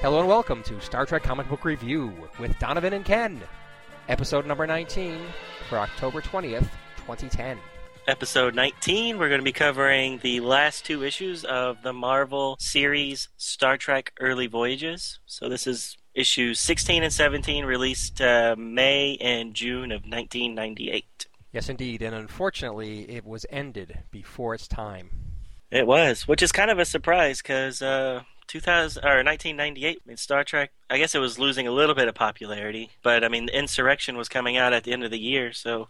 Hello and welcome to Star Trek Comic Book Review with Donovan and Ken, episode number 19 for October 20th, 2010. Episode 19, we're going to be covering the last two issues of the Marvel series Star Trek Early Voyages. So this is issues 16 and 17 released uh, May and June of 1998. Yes, indeed, and unfortunately, it was ended before its time. It was, which is kind of a surprise because uh, 2000 or 1998. I mean, Star Trek. I guess it was losing a little bit of popularity, but I mean, Insurrection was coming out at the end of the year, so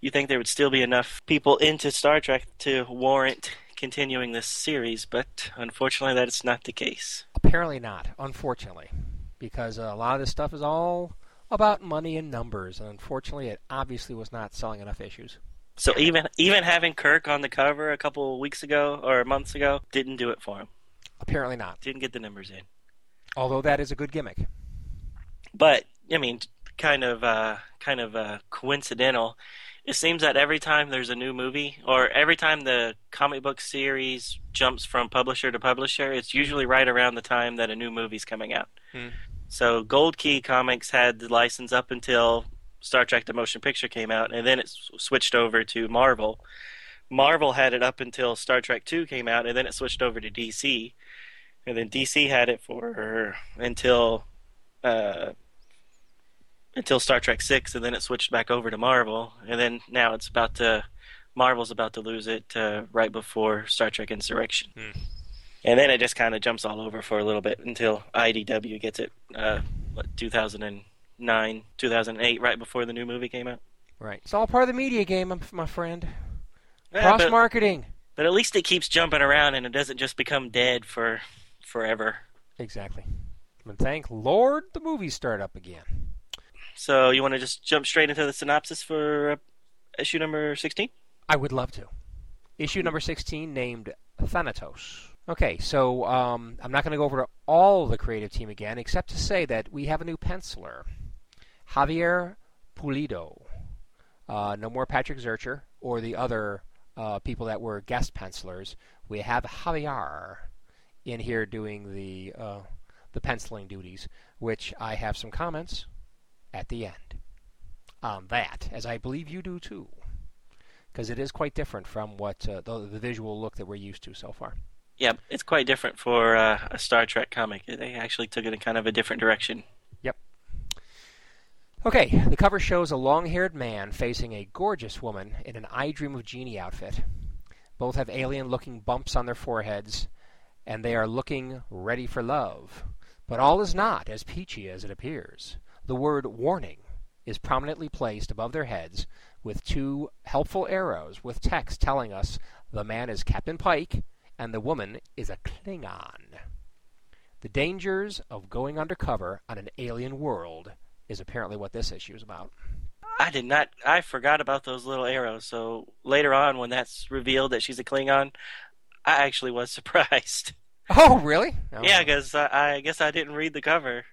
you think there would still be enough people into Star Trek to warrant continuing this series, but unfortunately, that is not the case. Apparently not, unfortunately, because a lot of this stuff is all about money and numbers, and unfortunately, it obviously was not selling enough issues. So even even having Kirk on the cover a couple weeks ago or months ago didn't do it for him. Apparently not. Didn't get the numbers in. Although that is a good gimmick. But I mean, kind of uh, kind of uh, coincidental. It seems that every time there's a new movie, or every time the comic book series jumps from publisher to publisher, it's usually right around the time that a new movie's coming out. Hmm. So Gold Key Comics had the license up until Star Trek: The Motion Picture came out, and then it switched over to Marvel. Marvel had it up until Star Trek Two came out, and then it switched over to DC and then DC had it for until uh, until Star Trek Six, and then it switched back over to Marvel, and then now it's about to Marvel's about to lose it uh, right before Star Trek Insurrection, Hmm. and then it just kind of jumps all over for a little bit until IDW gets it, uh, what, 2009, 2008, right before the new movie came out. Right. It's all part of the media game, my friend. Yeah, Cross but, marketing. but at least it keeps jumping around and it doesn't just become dead for forever. Exactly. And thank Lord the movies start up again. So you want to just jump straight into the synopsis for uh, issue number 16? I would love to. Issue number 16, named Thanatos. Okay, so um, I'm not going to go over to all the creative team again, except to say that we have a new penciler, Javier Pulido. Uh, no more Patrick Zircher or the other uh, people that were guest pencilers. We have Javier in here doing the uh, the penciling duties, which I have some comments at the end on that, as I believe you do too, because it is quite different from what uh, the, the visual look that we're used to so far. Yeah, it's quite different for uh, a Star Trek comic. They actually took it in kind of a different direction. Yep. Okay, the cover shows a long haired man facing a gorgeous woman in an I Dream of Jeannie outfit. Both have alien looking bumps on their foreheads, and they are looking ready for love. But all is not as peachy as it appears. The word warning is prominently placed above their heads with two helpful arrows with text telling us the man is Captain Pike and the woman is a Klingon. The dangers of going undercover on an alien world is apparently what this issue is about. I did not. I forgot about those little arrows. So later on, when that's revealed that she's a Klingon, I actually was surprised. Oh, really? Oh. Yeah, because I, I guess I didn't read the cover.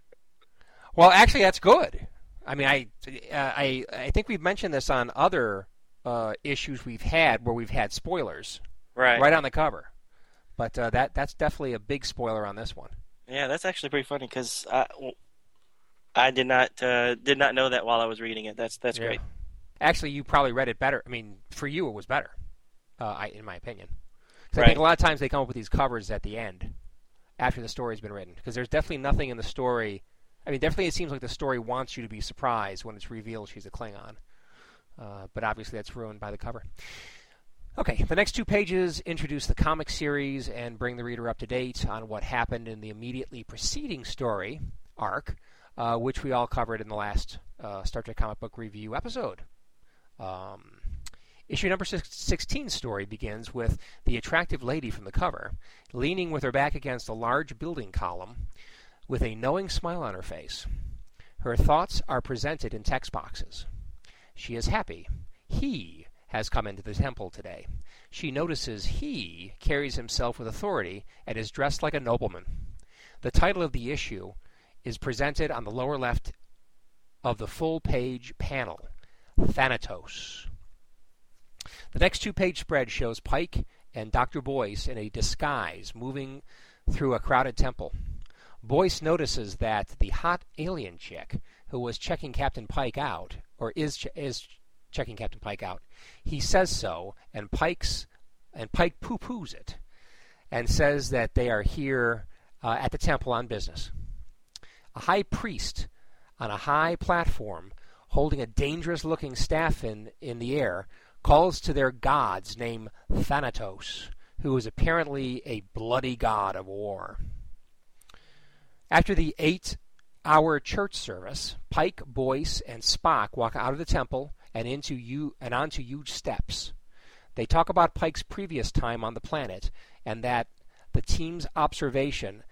Well, actually, that's good. I mean, I, uh, I, I think we've mentioned this on other uh, issues we've had where we've had spoilers Right. right on the cover. But uh, that that's definitely a big spoiler on this one. Yeah, that's actually pretty funny because I, I did not uh, did not know that while I was reading it. That's that's Yeah. great. Actually, you probably read it better. I mean, for you, it was better, uh, I, in my opinion. 'Cause I think a lot of times they come up with these covers at the end, after the story's been written, because there's definitely nothing in the story. I mean, definitely it seems like the story wants you to be surprised when it's revealed she's a Klingon, uh, but obviously that's ruined by the cover. Okay, the next two pages introduce the comic series and bring the reader up to date on what happened in the immediately preceding story arc, uh, which we all covered in the last uh, Star Trek comic book review episode. Um, issue number six- 16 story begins with the attractive lady from the cover leaning with her back against a large building column with a knowing smile on her face. Her thoughts are presented in text boxes. She is happy. He has come into the temple today. She notices he carries himself with authority and is dressed like a nobleman. The title of the issue is presented on the lower left of the full page panel Thanatos. The next two page spread shows Pike and Dr. Boyce in a disguise moving through a crowded temple. Boyce notices that the hot alien chick who was checking Captain Pike out, or is ch- is checking Captain Pike out, he says so, and Pike's and Pike poo-poos it, and says that they are here uh, at the temple on business. A high priest on a high platform, holding a dangerous-looking staff in in the air, calls to their gods named Thanatos, who is apparently a bloody god of war. After the eight hour church service, Pike, Boyce, and Spock walk out of the temple and into and onto huge steps. They talk about Pike's previous time on the planet and that the team's observation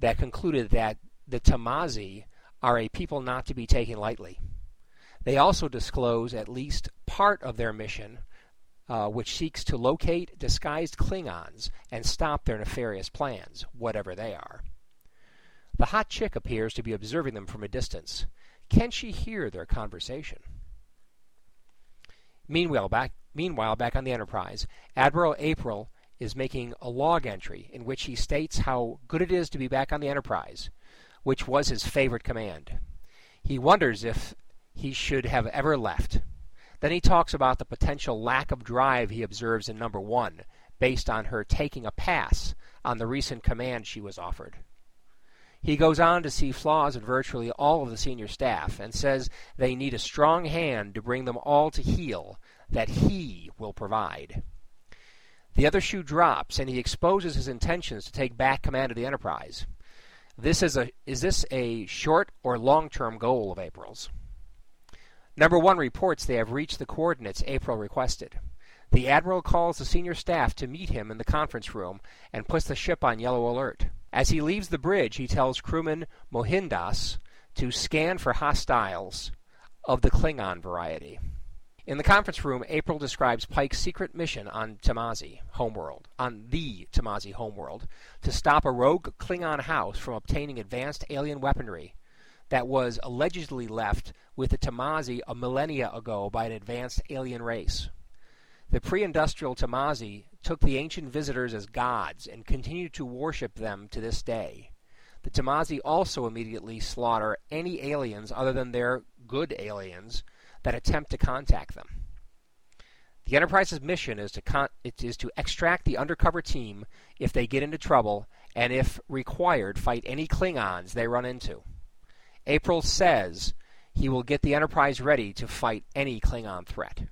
that concluded that the Tamazi are a people not to be taken lightly. They also disclose at least part of their mission, uh, which seeks to locate disguised Klingons and stop their nefarious plans, whatever they are. The hot chick appears to be observing them from a distance. Can she hear their conversation? Meanwhile, back, meanwhile, back on the Enterprise, Admiral April is making a log entry in which he states how good it is to be back on the Enterprise, which was his favorite command. He wonders if he should have ever left. Then he talks about the potential lack of drive he observes in number one, based on her taking a pass on the recent command she was offered. He goes on to see flaws in virtually all of the senior staff and says they need a strong hand to bring them all to heel that he will provide. The other shoe drops and he exposes his intentions to take back command of the Enterprise. This is a is this a short or long-term goal of April's? Number 1 reports they have reached the coordinates April requested. The admiral calls the senior staff to meet him in the conference room and puts the ship on yellow alert. As he leaves the bridge, he tells crewman Mohindas to scan for hostiles of the Klingon variety. In the conference room, April describes Pike's secret mission on Tamazi homeworld, on the Tamazi homeworld, to stop a rogue Klingon house from obtaining advanced alien weaponry that was allegedly left with the Tamazi a millennia ago by an advanced alien race. The pre-industrial Tamazi took the ancient visitors as gods and continue to worship them to this day. The Tamazi also immediately slaughter any aliens other than their good aliens that attempt to contact them. The Enterprise's mission is to con- is to extract the undercover team if they get into trouble and if required fight any Klingons they run into. April says he will get the Enterprise ready to fight any Klingon threat.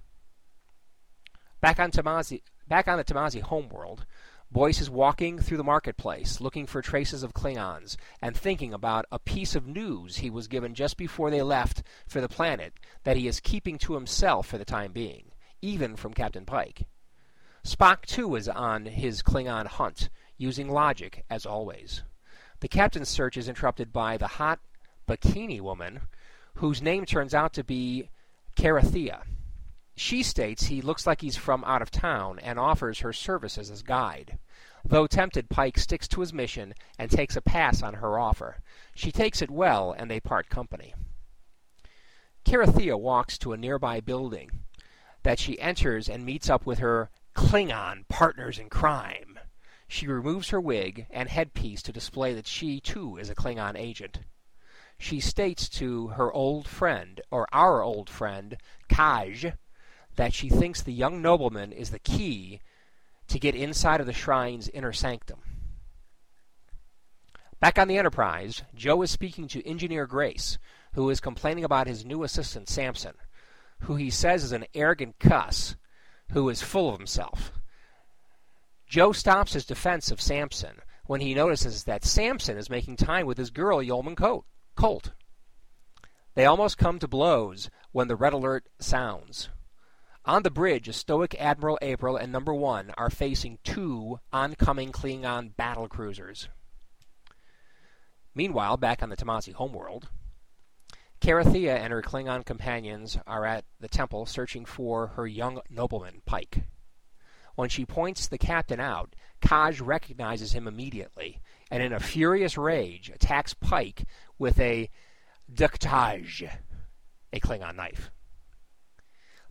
Back on Tamazi, back on the Tamazi homeworld, Boyce is walking through the marketplace, looking for traces of Klingons, and thinking about a piece of news he was given just before they left for the planet that he is keeping to himself for the time being, even from Captain Pike. Spock, too, is on his Klingon hunt, using logic, as always. The captain's search is interrupted by the hot bikini woman, whose name turns out to be Carathea. She states he looks like he's from out of town and offers her services as guide. Though tempted, Pike sticks to his mission and takes a pass on her offer. She takes it well, and they part company. Carathea walks to a nearby building that she enters and meets up with her Klingon partners in crime. She removes her wig and headpiece to display that she, too, is a Klingon agent. She states to her old friend, or our old friend, Kaj, that she thinks the young nobleman is the key to get inside of the shrine's inner sanctum. Back on the Enterprise, Joe is speaking to Engineer Grace, who is complaining about his new assistant, Samson, who he says is an arrogant cuss who is full of himself. Joe stops his defense of Samson when he notices that Samson is making time with his girl, Yeoman Colt. They almost come to blows when the red alert sounds. On the bridge, a stoic Admiral April and Number One are facing two oncoming Klingon battle cruisers. Meanwhile, back on the Tamazi homeworld, Carathea and her Klingon companions are at the temple searching for her young nobleman, Pike. When she points the captain out, Kaj recognizes him immediately and, in a furious rage, attacks Pike with a d'k tahg, a Klingon knife.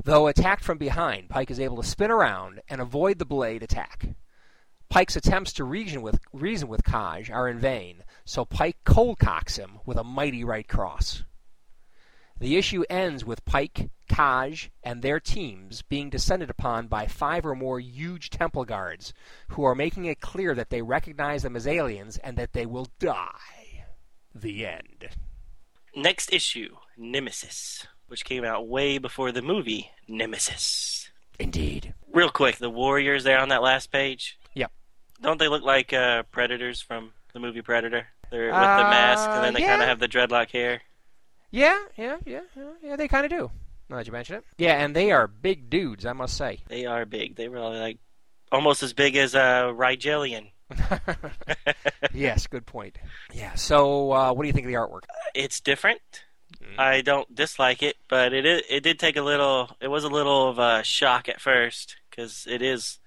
Though attacked from behind, Pike is able to spin around and avoid the blade attack. Pike's attempts to reason with, reason with Kaj are in vain, so Pike cold cocks him with a mighty right cross. The issue ends with Pike, Kaj, and their teams being descended upon by five or more huge temple guards, who are making it clear that they recognize them as aliens and that they will die. The end. Next issue, Nemesis, which came out way before the movie Nemesis. Indeed. Real quick, the warriors there on that last page. Yep. Don't they look like uh, predators from the movie Predator? They're with the mask, and then they Uh, kind of have the dreadlock hair. Yeah, yeah, yeah, yeah, yeah they kind of do. Now that you mention it. Yeah, and they are big dudes, I must say. They are big. They were like almost as big as uh, Rigelian. yes, good point. Yeah, so uh, what do you think of the artwork? It's different. Mhm. I don't dislike it, but it is, it did take a little. It was a little of a shock at first because it is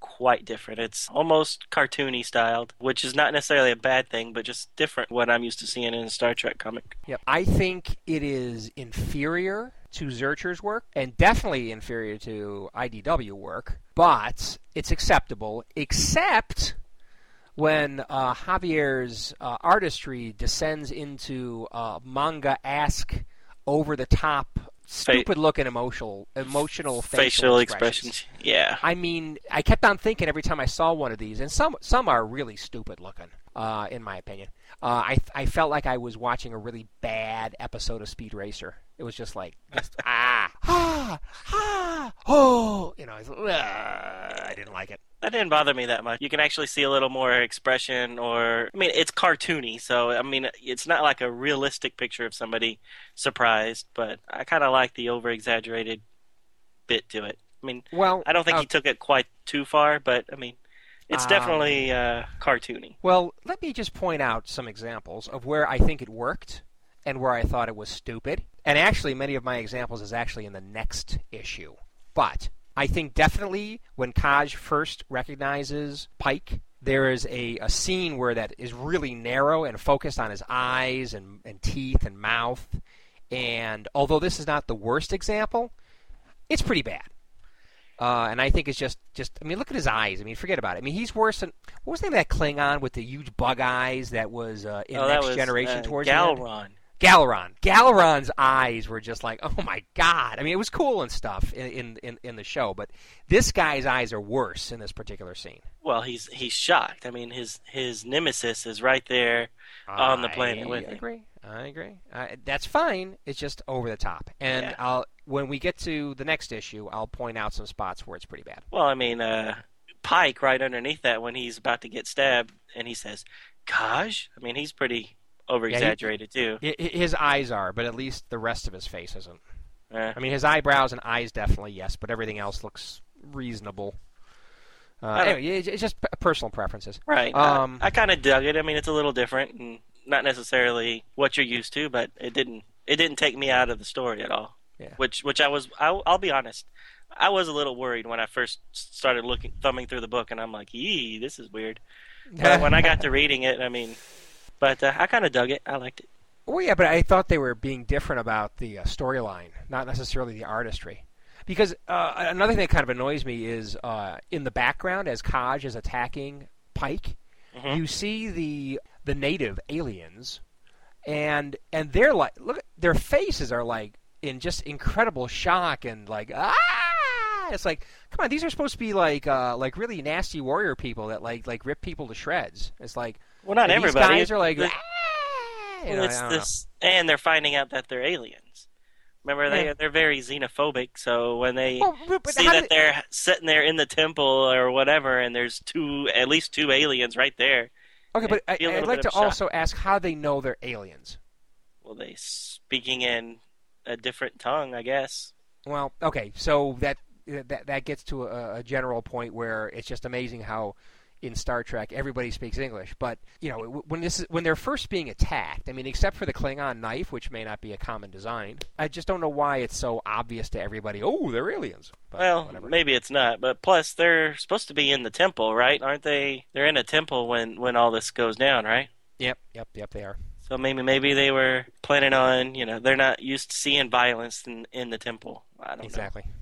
quite different. It's almost cartoony styled, which is not necessarily a bad thing, but just different what I'm used to seeing in a Star Trek comic. Yep. I think it is inferior to Zircher's work and definitely inferior to IDW work, but it's acceptable, except when uh, Javier's uh, artistry descends into uh, manga-esque, over-the-top, stupid-looking emotional, emotional facial, Facial expressions. expressions. Yeah. I mean, I kept on thinking every time I saw one of these, and some some are really stupid looking, uh, in my opinion. Uh, I I felt like I was watching a really bad episode of Speed Racer. It was just like just, ah ah ah oh, you know, it's, uh, I didn't like it. That didn't bother me that much. You can actually see a little more expression, or I mean, it's cartoony, so I mean, it's not like a realistic picture of somebody surprised. But I kind of like the over exaggerated bit to it. I mean, Well, I don't think uh, he took it quite too far, but I mean, it's Um, definitely uh, cartoony. Well, let me just point out some examples of where I think it worked and where I thought it was stupid. And actually, many of my examples is actually in the next issue. But I think definitely when Kaj first recognizes Pike, there is a, a scene where that is really narrow and focused on his eyes and, and teeth and mouth. And although this is not the worst example, it's pretty bad. Uh, and I think it's just, just. I mean, look at his eyes. I mean, forget about it. I mean, he's worse than what was the name of that Klingon with the huge bug eyes that was uh, in oh, Next was Generation uh, towards? Gowron. Gowron. Gowron's eyes were just like, oh my god. I mean, it was cool and stuff in, in in the show, but this guy's eyes are worse in this particular scene. Well, he's he's shocked. I mean, his his nemesis is right there. On the planet with I him. agree. I agree. Uh, that's fine. It's just over the top. And Yeah. I'll when we get to the next issue, I'll point out some spots where it's pretty bad. Well, I mean, uh, Pike right underneath that when he's about to get stabbed, and he says, "Kaj." I mean, he's pretty over exaggerated too. I- I- His eyes are, but at least the rest of his face isn't. Uh, I mean, his eyebrows and eyes definitely yes, but everything else looks reasonable. Uh, anyway, it's it's just personal preferences. right. Um, I, I kind of dug it. I mean, it's a little different and not necessarily what you're used to, but it didn't it didn't take me out of the story at all. Yeah. Which which I was. I, I'll be honest. I was a little worried when I first started looking thumbing through the book, and I'm like, "Yee, this is weird." But when I got to reading it, I mean, but uh, I kind of dug it. I liked it. Well, yeah, but I thought they were being different about the uh, storyline, not necessarily the artistry. Because uh, another thing that kind of annoys me is uh, in the background, as Kaj is attacking Pike, Mhm. you see the the native aliens, and and they're like, look, their faces are like in just incredible shock and like ah. It's like, come on, these are supposed to be like uh, like really nasty warrior people that like like rip people to shreds. It's like Well, not everybody. These guys are like, ah, you know, it's know. this, and they're finding out that they're aliens. Remember, they Yeah. they're very xenophobic. So when they Well, see that did- they're sitting there in the temple or whatever, and there's two, at least two aliens right there. Okay, but I, I'd like to shock. also ask how they know they're aliens. Well, they speaking in a different tongue, I guess. Well, okay, so that that that gets to a, a general point where it's just amazing how in Star Trek, everybody speaks English. But you know, when this is, when they're first being attacked, I mean, except for the Klingon knife, which may not be a common design, I just don't know why it's so obvious to everybody. Oh, they're aliens. But well, whatever. maybe it's not, but plus they're supposed to be in the temple, right? Aren't they? They're in a temple when when all this goes down, right? Yep, yep, yep. They are. So maybe maybe they were planning on, you know, they're not used to seeing violence in in the temple. I don't Exactly. know.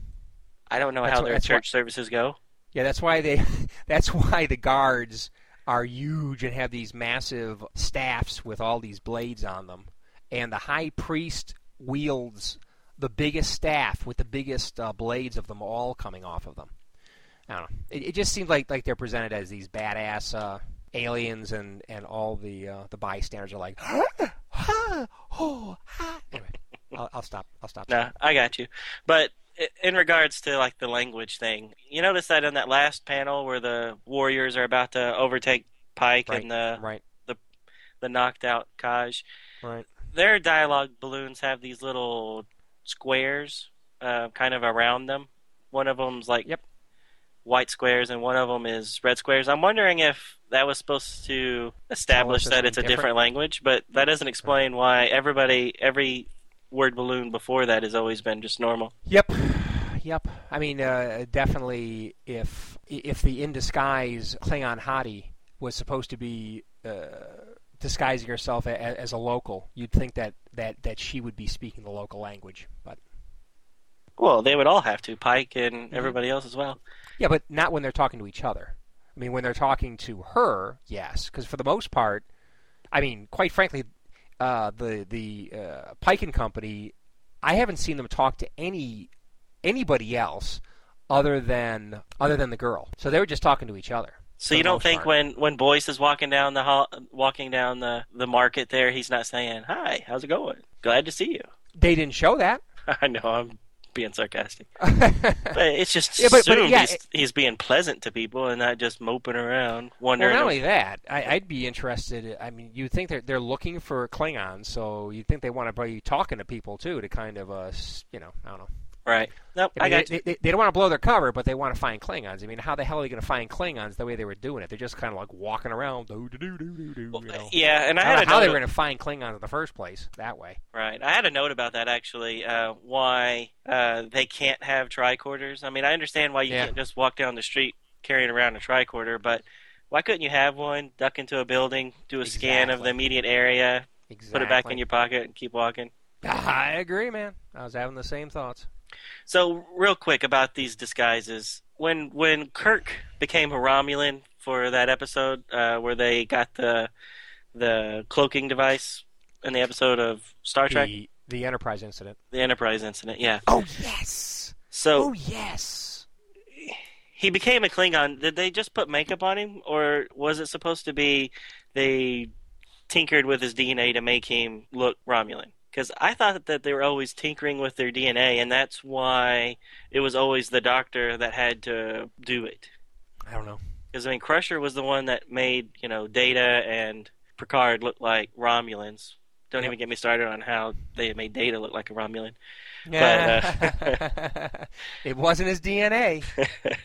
I don't know That's how their church services go. Yeah, that's why they. That's why the guards are huge and have these massive staffs with all these blades on them, and the high priest wields the biggest staff with the biggest uh, blades of them all coming off of them. I don't know. It, it just seems like like they're presented as these badass uh, aliens, and and all the uh, the bystanders are like, ha, oh, ha. Anyway, I'll, I'll stop. I'll stop. No, I got you. But in regards to like the language thing, you notice that in that last panel where the warriors are about to overtake Pike Right. and the Right. the knocked out Kaj, Right. their dialogue balloons have these little squares uh, kind of around them. One of them's like Yep. White squares, and one of them is red squares. I'm wondering if that was supposed to establish that it's a different? different language, but that doesn't explain why everybody, every word balloon before that has always been just normal. Yep, yep. I mean, uh, definitely, if if the in disguise Klingon hottie was supposed to be uh, disguising herself a, a, as a local, you'd think that, that, that she would be speaking the local language. But Well, they would all have to, Pike Mm-hmm. and everybody else as well. Yeah, but not when they're talking to each other. I mean, when they're talking to her, yes, because for the most part, I mean, quite frankly, uh, the the uh, Pike and Company, I haven't seen them talk to any anybody else other than other than the girl. So they were just talking to each other. So you don't think part. when when Boyce is walking down the hall, walking down the the market there, he's not saying, "Hi, how's it going? Glad to see you." they didn't show that? I know I'm being sarcastic, but it's just Yeah, but- but, assumed yeah, he's, it- he's being pleasant to people and not just moping around, Well, wondering. not only that, I, I'd be interested. I mean, you'd think they're they're looking for Klingons, so you'd think they want to be talking to people too to kind of, uh, you know, I don't know. Right? Nope, I I, got they, they, they don't want to blow their cover, but they want to find Klingons. I mean, how the hell are you going to find Klingons the way they were doing it? They're just kind of like walking around, do. You know, yeah, and I I had a know how they were going to find Klingons in the first place that way. Right. I had a note about that actually. Uh, why uh, they can't have tricorders? I mean, I understand why you Yeah. can't just walk down the street carrying around a tricorder, but why couldn't you have one, duck into a building, do a scan of the immediate area, Exactly. put it back in your pocket, and keep walking? I agree, man. I was having the same thoughts. So, real quick about these disguises. When when Kirk became a Romulan for that episode uh, where they got the the cloaking device in the episode of Star Trek, The the Enterprise incident. the Enterprise incident, yeah. Oh yes. So Oh yes. he became a Klingon. Did they just put makeup on him, or was it supposed to be they tinkered with his DNA to make him look Romulan? Because I thought that they were always tinkering with their DNA, and that's why it was always the Doctor that had to do it. I don't know. Because I mean, Crusher was the one that made you know Data and Picard look like Romulans. Don't Yep. even get me started on how they made Data look like a Romulan. Yeah. Uh, it wasn't his DNA.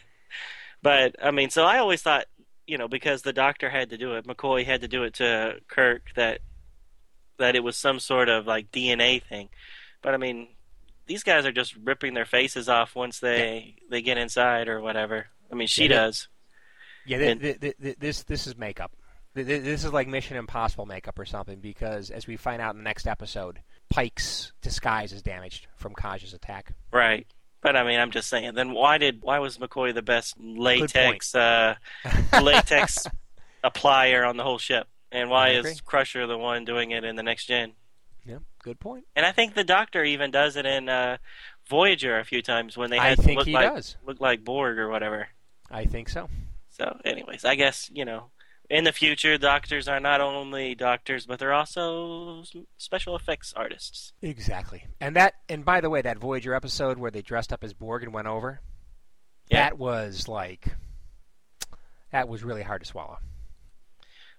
But I mean, so I always thought, you know, because the doctor had to do it, McCoy had to do it to Kirk, that that it was some sort of like DNA thing. But I mean, these guys are just ripping their faces off once they they get inside or whatever. I mean, she Yeah, does. Yeah, And- th- th- th- this this is makeup. Th- th- This is like Mission Impossible makeup or something because, as we find out in the next episode, Pike's disguise is damaged from Kaj's attack. Right. But I mean, I'm just saying. Then why did why was McCoy the best latex uh, latex applier on the whole ship? And why is. Crusher the one doing it in the next gen? Yeah, good point. And I think the Doctor even does it in uh, Voyager a few times when they I had to think look he like does. look like Borg or whatever. I think so. So, anyways, I guess you know, in the future, doctors are not only doctors, but they're also special effects artists. Exactly. And that, and by the way, that Voyager episode where they dressed up as Borg and went over, Yeah. that was like, that was really hard to swallow.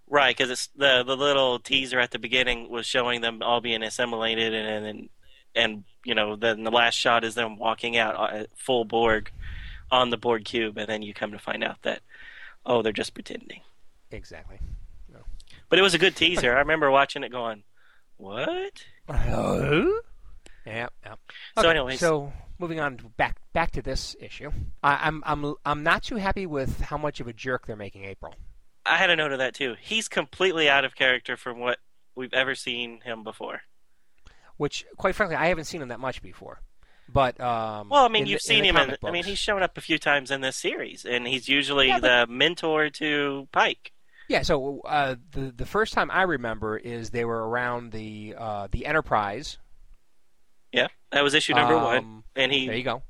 Right, because it's the the little teaser at the beginning was showing them all being assimilated, and and and you know then the last shot is them walking out uh, full Borg on the Borg cube, and then you come to find out that oh, they're just pretending. Exactly. No. But it was a good teaser. I remember watching it going, what? Oh? Yeah, yeah. So Okay, anyways. so moving on back back to this issue. I, I'm I'm I'm not too happy with how much of a jerk they're making April. I had a note of that too. He's completely out of character from what we've ever seen him before. Which, quite frankly, I haven't seen him that much before. But um, Well, I mean, you've the- seen the him in. I mean, he's shown up a few times in this series, and he's usually Yeah, the mentor to Pike. Yeah, so uh, the the first time I remember is they were around the uh, the Enterprise. Yeah, that was issue number one, and he. There you go.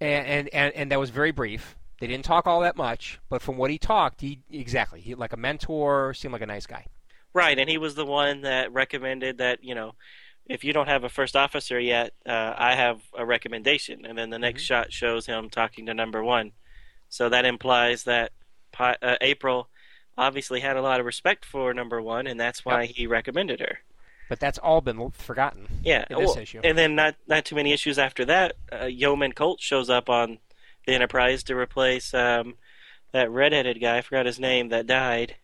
And, and and and that was very brief. They didn't talk all that much, but from what he talked, he exactly he like a mentor, seemed like a nice guy. Right, and he was the one that recommended that you know, if you don't have a first officer yet, uh, I have a recommendation, and then the next Mhm. shot shows him talking to number one. So that implies that Pi- uh, April obviously had a lot of respect for number one, and that's why he recommended her. But that's all been forgotten. Yeah, in this well, issue. and then not not too many issues after that. Uh, Yeoman Colt shows up on the Enterprise to replace um, that redheaded guy. I forgot his name that died.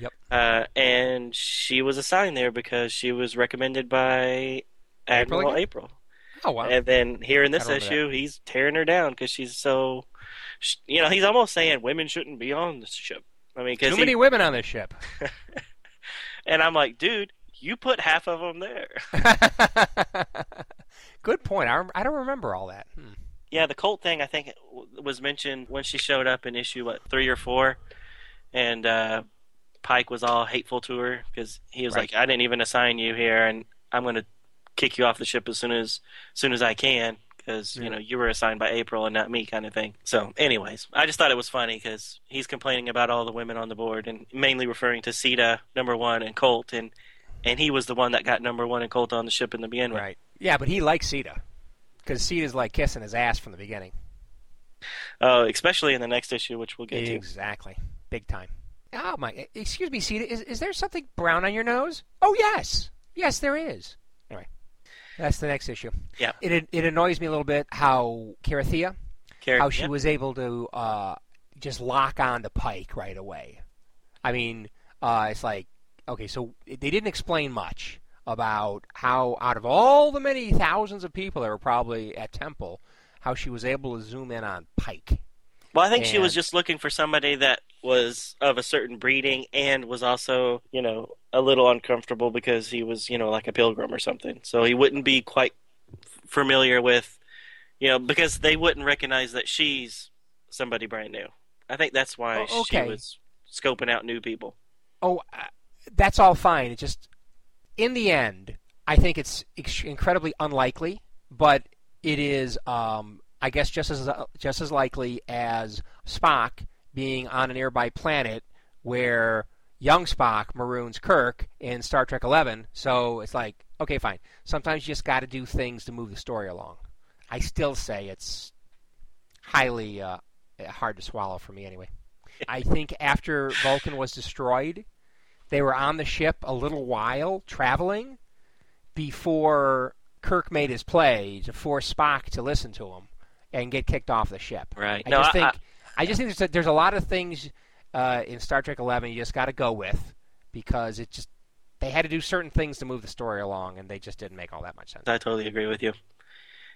Yep. Uh, and she was assigned there because she was recommended by Admiral again? April. Oh wow! And then here in this issue, he's tearing her down because she's so. sh- You know, he's almost saying women shouldn't be on the ship. I mean, Too many women on this ship. and I'm like, dude, you put half of them there. Good point. I, I don't remember all that. Hmm. Yeah, the Colt thing I think was mentioned when she showed up in issue what three or four, and uh, Pike was all hateful to her because he was Right. like, "I didn't even assign you here, and I'm going to kick you off the ship as soon as soon as I can because Yeah. you know you were assigned by April and not me, kind of thing." So, anyways, I just thought it was funny because he's complaining about all the women on the board and mainly referring to Sita, number one, and Colt, and and he was the one that got number one and Colt on the ship in the beginning. Right. Yeah, but he likes Sita because is like kissing his ass from the beginning. Oh, especially in the next issue, which we'll get to. Exactly. Big time. Oh my! Excuse me, Sita. Is is there something brown on your nose? Oh yes, yes there is. Anyway, that's the next issue. Yeah. It it annoys me a little bit how Carathea, Char- how she yeah. was able to uh, just lock on to Pike right away. I mean, uh, it's like okay, so they didn't explain much about how out of all the many thousands of people that were probably at Temple, how she was able to zoom in on Pike. Well, I think she was just looking for somebody that was of a certain breeding and was also, you know, a little uncomfortable because he was, you know, like a pilgrim or something. So he wouldn't be quite familiar with, you know, because they wouldn't recognize that she's somebody brand new. I think that's why Oh, okay. she was scoping out new people. oh, uh, that's all fine. It just, in the end, I think it's ex- incredibly unlikely, but it is, um, I guess, just as just as likely as Spock being on a nearby planet where young Spock maroons Kirk in Star Trek Eleven. So it's like, okay, fine. Sometimes you just got to do things to move the story along. I still say it's highly uh, hard to swallow for me, anyway. I think after Vulcan was destroyed, they were on the ship a little while traveling before Kirk made his play to force Spock to listen to him and get kicked off the ship. Right. I No, just I- think I- I, just think there's a, there's a lot of things uh, in Star Trek Eleven you just got to go with because it just they had to do certain things to move the story along and they just didn't make all that much sense. I totally agree with you.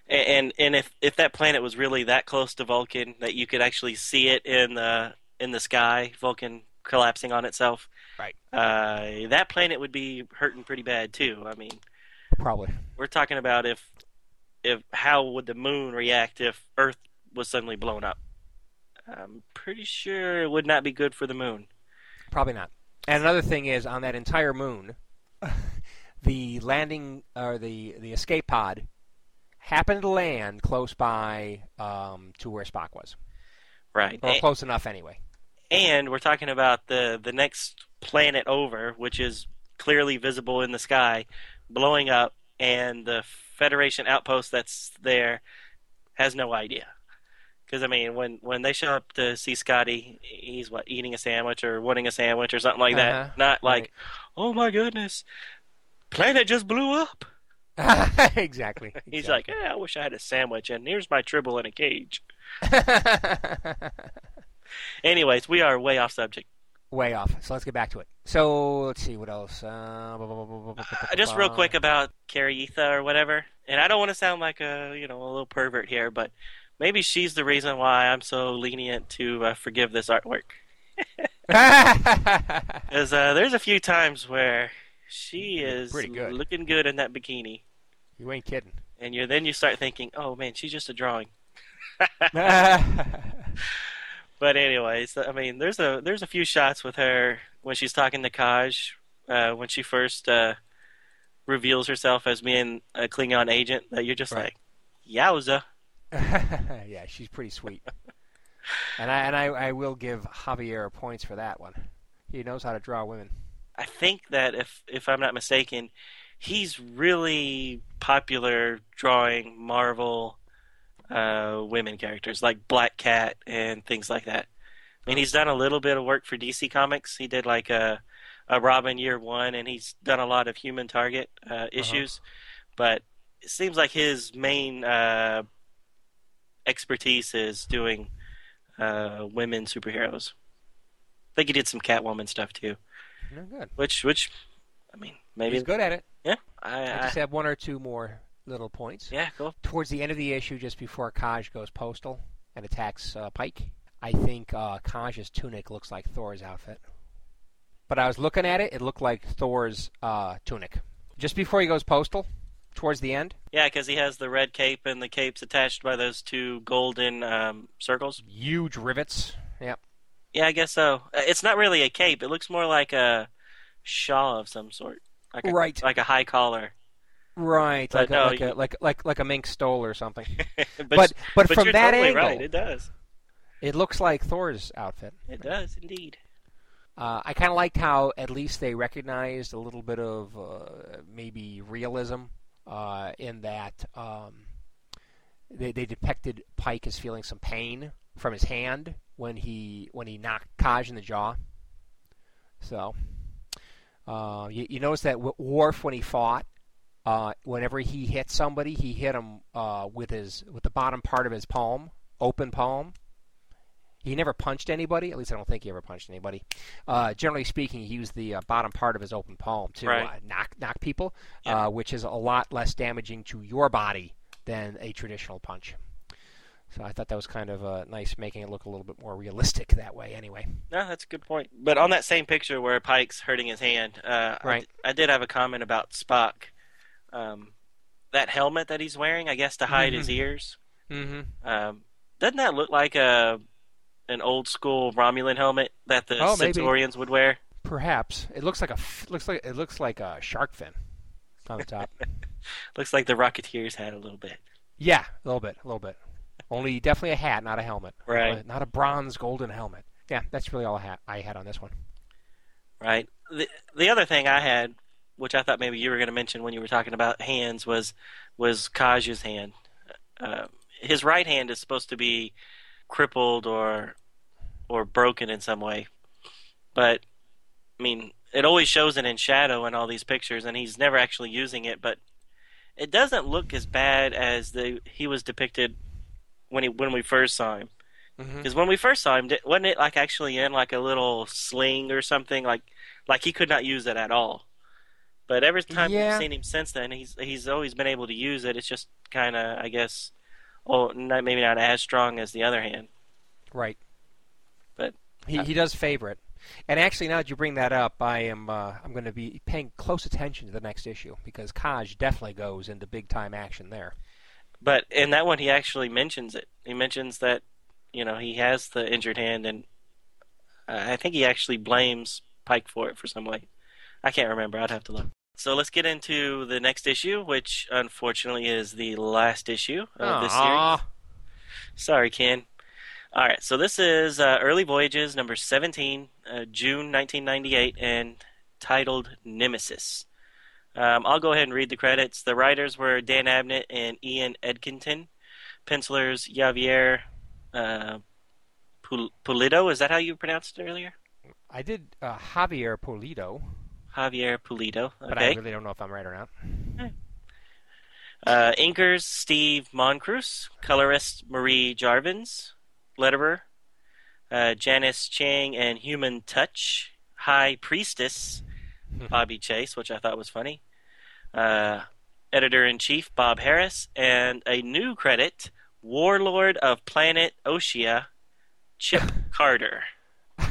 And and if if that planet was really that close to Vulcan that you could actually see it in the in the sky, Vulcan collapsing on itself, Right. Uh, that planet would be hurting pretty bad too. I mean, Probably. we're talking about if if how would the moon react if Earth was suddenly blown up? I'm pretty sure it would not be good for the moon. Probably not. And another thing is on that entire moon, the landing or the the escape pod happened to land close by um, to where Spock was, Right. or A- close enough anyway. And we're talking about the the next planet over, which is clearly visible in the sky, blowing up, and the Federation outpost that's there has no idea. Because I mean, when when they show up to see Scotty, he's what eating a sandwich or wanting a sandwich or something like that. Uh-huh. Not like, Right. oh my goodness, planet just blew up. exactly. He's like, yeah, I wish I had a sandwich, and here's my tribble in a cage. Anyways, we are way off subject. Way off. So let's get back to it. So let's see what else. Uh, Uh, just real quick about Carietha or whatever, and I don't want to sound like a you know a little pervert here, but maybe she's the reason why I'm so lenient to uh, forgive this artwork. Because uh, there's a few times where she is Pretty good. looking good in that bikini, you ain't kidding. and you then you start thinking, oh man, she's just a drawing. But anyways, I mean, there's a there's a few shots with her when she's talking to Kaj, uh, when she first uh, reveals herself as being a Klingon agent, that you're just Right. like, yowza. yeah, she's pretty sweet. and I and I, I will give Javier points for that one. He knows how to draw women. I think that if if I'm not mistaken, he's really popular drawing Marvel uh, women characters like Black Cat and things like that. I mean, he's done a little bit of work for DC Comics. He did like a a Robin Year One, and he's done a lot of Human Target uh, issues. But it seems like his main uh, expertise is doing uh, women superheroes. I think he did some Catwoman stuff too. Good. Which, which, I mean, maybe. He's good at it. Yeah, I, I I, just have one or two more little points. yeah, cool. Towards the end of the issue, just before Kaj goes postal and attacks uh, Pike, I think uh, Kaj's tunic looks like Thor's outfit. But I was looking at it; it looked like Thor's uh, tunic. Just before he goes postal, towards the end, Yeah, because he has the red cape, and the cape's attached by those two golden um, circles. huge rivets. Yep. Yeah, I guess so. Uh, It's not really a cape. It looks more like a shawl of some sort, like a, Right. like a high collar. Right, But like, no, a, like, you- a, like like like a mink stole or something. but but but, from you're that totally angle, right. It does. it looks like Thor's outfit. It does indeed. Uh, I kind of liked how at least they recognized a little bit of uh, maybe realism uh, in that um, they, they depicted Pike as feeling some pain from his hand when he when he knocked Kaj in the jaw. So uh, you, you notice that Worf when he fought, uh, whenever he hit somebody, he hit him uh, with his with the bottom part of his palm, open palm. He never punched anybody. At least I don't think he ever punched anybody. Uh, generally speaking, he used the uh, bottom part of his open palm to Right. uh, knock knock people, Yeah. uh, which is a lot less damaging to your body than a traditional punch. So I thought that was kind of uh, nice, making it look a little bit more realistic that way. Anyway, No, that's a good point. But on that same picture where Pike's hurting his hand, uh, I Right. d- I, did have a comment about Spock. Um, that helmet that he's wearing, I guess, to hide his Mhm. ears. mm-hmm. Um, doesn't that look like a an old school Romulan helmet that the Oh, maybe. Centurions would wear? perhaps it looks like a looks like it looks like a shark fin on the top. Looks like the Rocketeers had a little bit. yeah, a little bit, a little bit. Only definitely a hat, not a helmet. Right. Uh, Not a bronze golden helmet. Yeah, that's really all I had, I had on this one. right? The the other thing I had, which I thought maybe you were going to mention when you were talking about hands, was was Kaj's hand. Uh, his right hand is supposed to be crippled or or broken in some way, but I mean, it always shows it in shadow in all these pictures, and he's never actually using it. But it doesn't look as bad as the he was depicted when he when we first saw him. Mm-hmm. Because when we first saw him, wasn't it like actually in like a little sling or something? Like, like he could not use it at all. But every time Yeah. we've seen him since then, he's he's always been able to use it. It's just kind of, I guess, oh, not, maybe not as strong as the other hand. Right. But- he he does favor it. And actually, now that you bring that up, I am uh, I'm going to be paying close attention to the next issue because Kaj definitely goes into big time action there. But in that one, he actually mentions it. He mentions that, you know, he has the injured hand, and uh, I think he actually blames Pike for it for some way. I can't remember. I'd have to look. So let's get into the next issue, which unfortunately is the last issue of this series. Sorry, Ken. All right, so this is uh, Early Voyages number 17, uh, June 1998, and titled Nemesis. Um, I'll go ahead and read the credits. The writers were Dan Abnett and Ian Edginton. Pencilers Javier uh, Pul- Pulido. Is that how you pronounced it earlier? I did uh, Javier Pulido, Javier Pulido. Okay. but I really don't know if I'm right or not. Uh, inkers Steve Moncruz, colorist Marie Javins, letterer uh, Janice Chiang and Human Touch, High Priestess Bobbie Chase, which I thought was funny, uh, Editor in Chief Bob Harras, and a new credit, Warlord of Planet Oshia, Chip Carter. Who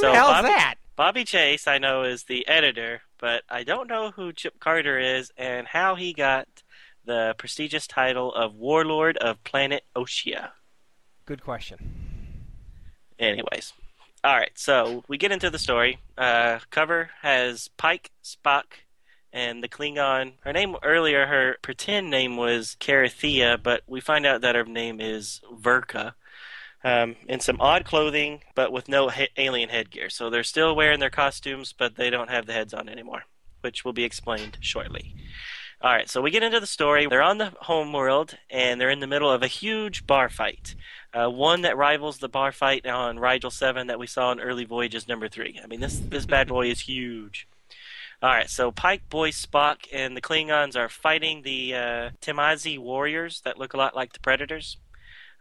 the hell's that? Bobbie Chase, I know, is the editor, but I don't know who Chip Carter is and how he got the prestigious title of Warlord of Planet Oshia. Good question. Anyways, all right. So we get into the story. Uh, cover has Pike, Spock, and the Klingon. Her name earlier, her pretend name was Carathea, but we find out that her name is Verka. Um, in some odd clothing, but with no ha- alien headgear. So they're still wearing their costumes, but they don't have the heads on anymore, which will be explained shortly. All right, so we get into the story. They're on the home world, and they're in the middle of a huge bar fight. Uh, one that rivals the bar fight on Rigel 7 that we saw in Early Voyages number 3. I mean, this, this bad boy is huge. All right, so Pike, Boyce, Spock, and the Klingons are fighting the uh, Timazi warriors that look a lot like the Predators.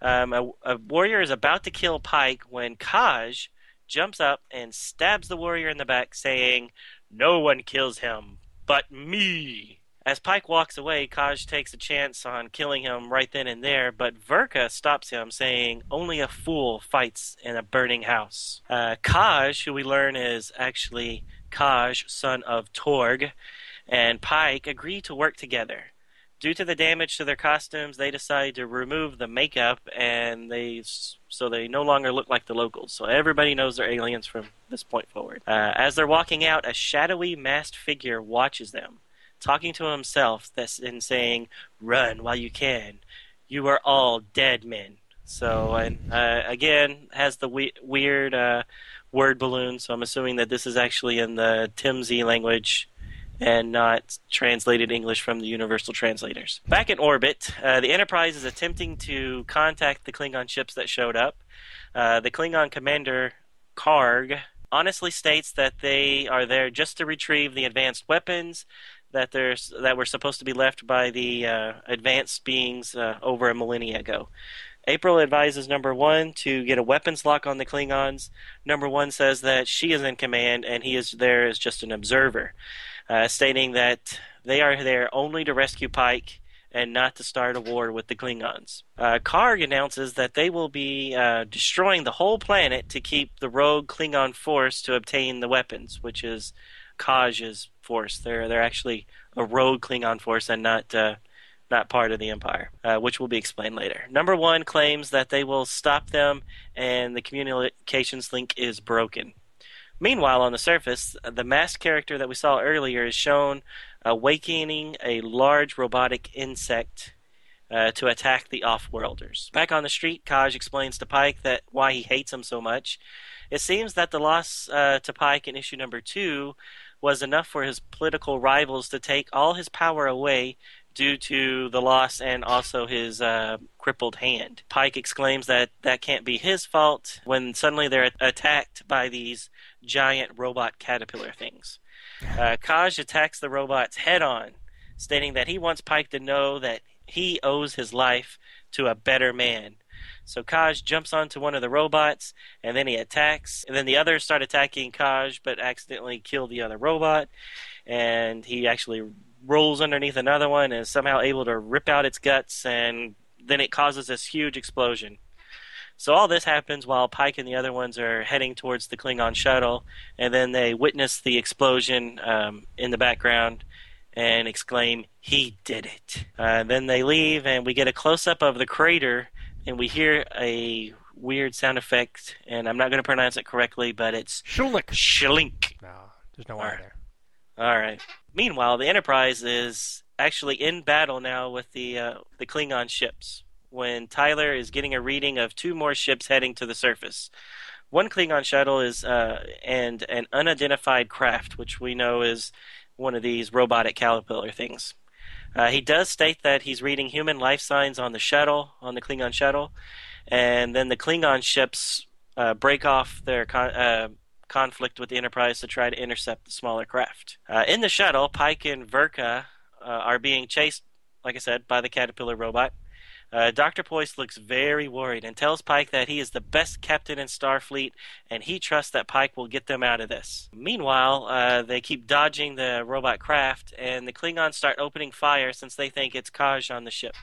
Um, a, a warrior is about to kill Pike when Kaj jumps up and stabs the warrior in the back, saying, No one kills him but me. As Pike walks away, Kaj takes a chance on killing him right then and there, but Verka stops him, saying, Only a fool fights in a burning house. Uh, Kaj, who we learn is actually Kaj, son of Torg, and Pike agree to work together. Due to the damage to their costumes, they decide to remove the makeup, and they so they no longer look like the locals. So everybody knows they're aliens from this point forward. Uh, as they're walking out, a shadowy masked figure watches them talking to himself that's and saying, "Run while you can. You are all dead men." So and uh, again has the we- weird uh, word balloon. So I'm assuming that this is actually in the Timsy language and not translated English from the universal translators. Back in orbit, uh, the Enterprise is attempting to contact the Klingon ships that showed up. Uh, the Klingon commander Karg honestly states that they are there just to retrieve the advanced weapons that there's that were supposed to be left by the uh, advanced beings uh, over a millennia ago. April advises number one to get a weapons lock on the Klingons. Number one says that she is in command and he is there as just an observer, uh, stating that they are there only to rescue Pike and not to start a war with the Klingons. Uh, Karg announces that they will be uh, destroying the whole planet to keep the rogue Klingon force to obtain the weapons, which is Kaj's force. They're they're actually a rogue Klingon force and not uh, not part of the Empire, uh, which will be explained later. Number one claims that they will stop them, and the communications link is broken. Meanwhile, on the surface, the masked character that we saw earlier is shown awakening a large robotic insect uh, to attack the off-worlders. Back on the street, Kaj explains to Pike that why he hates him so much. It seems that the loss uh, to Pike in issue number two was enough for his political rivals to take all his power away due to the loss and also his uh, crippled hand. Pike exclaims that that can't be his fault when suddenly they're attacked by these giant robot caterpillar things. Uh, Kaj attacks the robots head on, stating that he wants Pike to know that he owes his life to a better man. So Kaj jumps onto one of the robots, and then he attacks. And then the others start attacking Kaj, but accidentally kill the other robot. And he actually rolls underneath another one and is somehow able to rip out its guts, and then it causes this huge explosion. So all this happens while Pike and the other ones are heading towards the Klingon shuttle, and then they witness the explosion um, in the background and exclaim, "He did it!" Uh, then they leave, and we get a close up of the crater, and we hear a weird sound effect, and I'm not going to pronounce it correctly, but it's Shulik. shlink. No, there's no R there. All right. Meanwhile, the Enterprise is actually in battle now with the uh, the Klingon ships. When Tyler is getting a reading of two more ships heading to the surface, one Klingon shuttle is uh, and an unidentified craft, which we know is one of these robotic caterpillar things. Uh, he does state that he's reading human life signs on the shuttle, on the Klingon shuttle, and then the Klingon ships uh, break off their con- uh, conflict with the Enterprise to try to intercept the smaller craft. Uh, in the shuttle, Pike and Verka uh, are being chased, like I said, by the caterpillar robot. Uh, Dr. Boyce looks very worried and tells Pike that he is the best captain in Starfleet and he trusts that Pike will get them out of this. Meanwhile, uh, they keep dodging the robot craft and the Klingons start opening fire since they think it's Kaj on the ship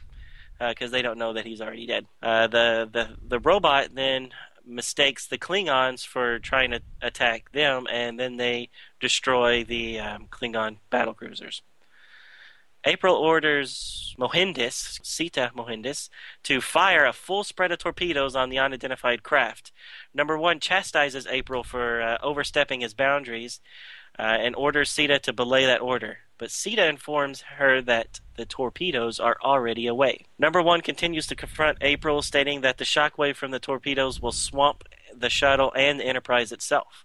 because uh, they don't know that he's already dead. Uh, the, the, the robot then mistakes the Klingons for trying to attack them and then they destroy the um, Klingon battle cruisers. April orders Mohindes, Sita Mohindes, to fire a full spread of torpedoes on the unidentified craft. Number one chastises April for uh, overstepping his boundaries uh, and orders Sita to belay that order. But Sita informs her that the torpedoes are already away. Number one continues to confront April, stating that the shockwave from the torpedoes will swamp the shuttle and the Enterprise itself.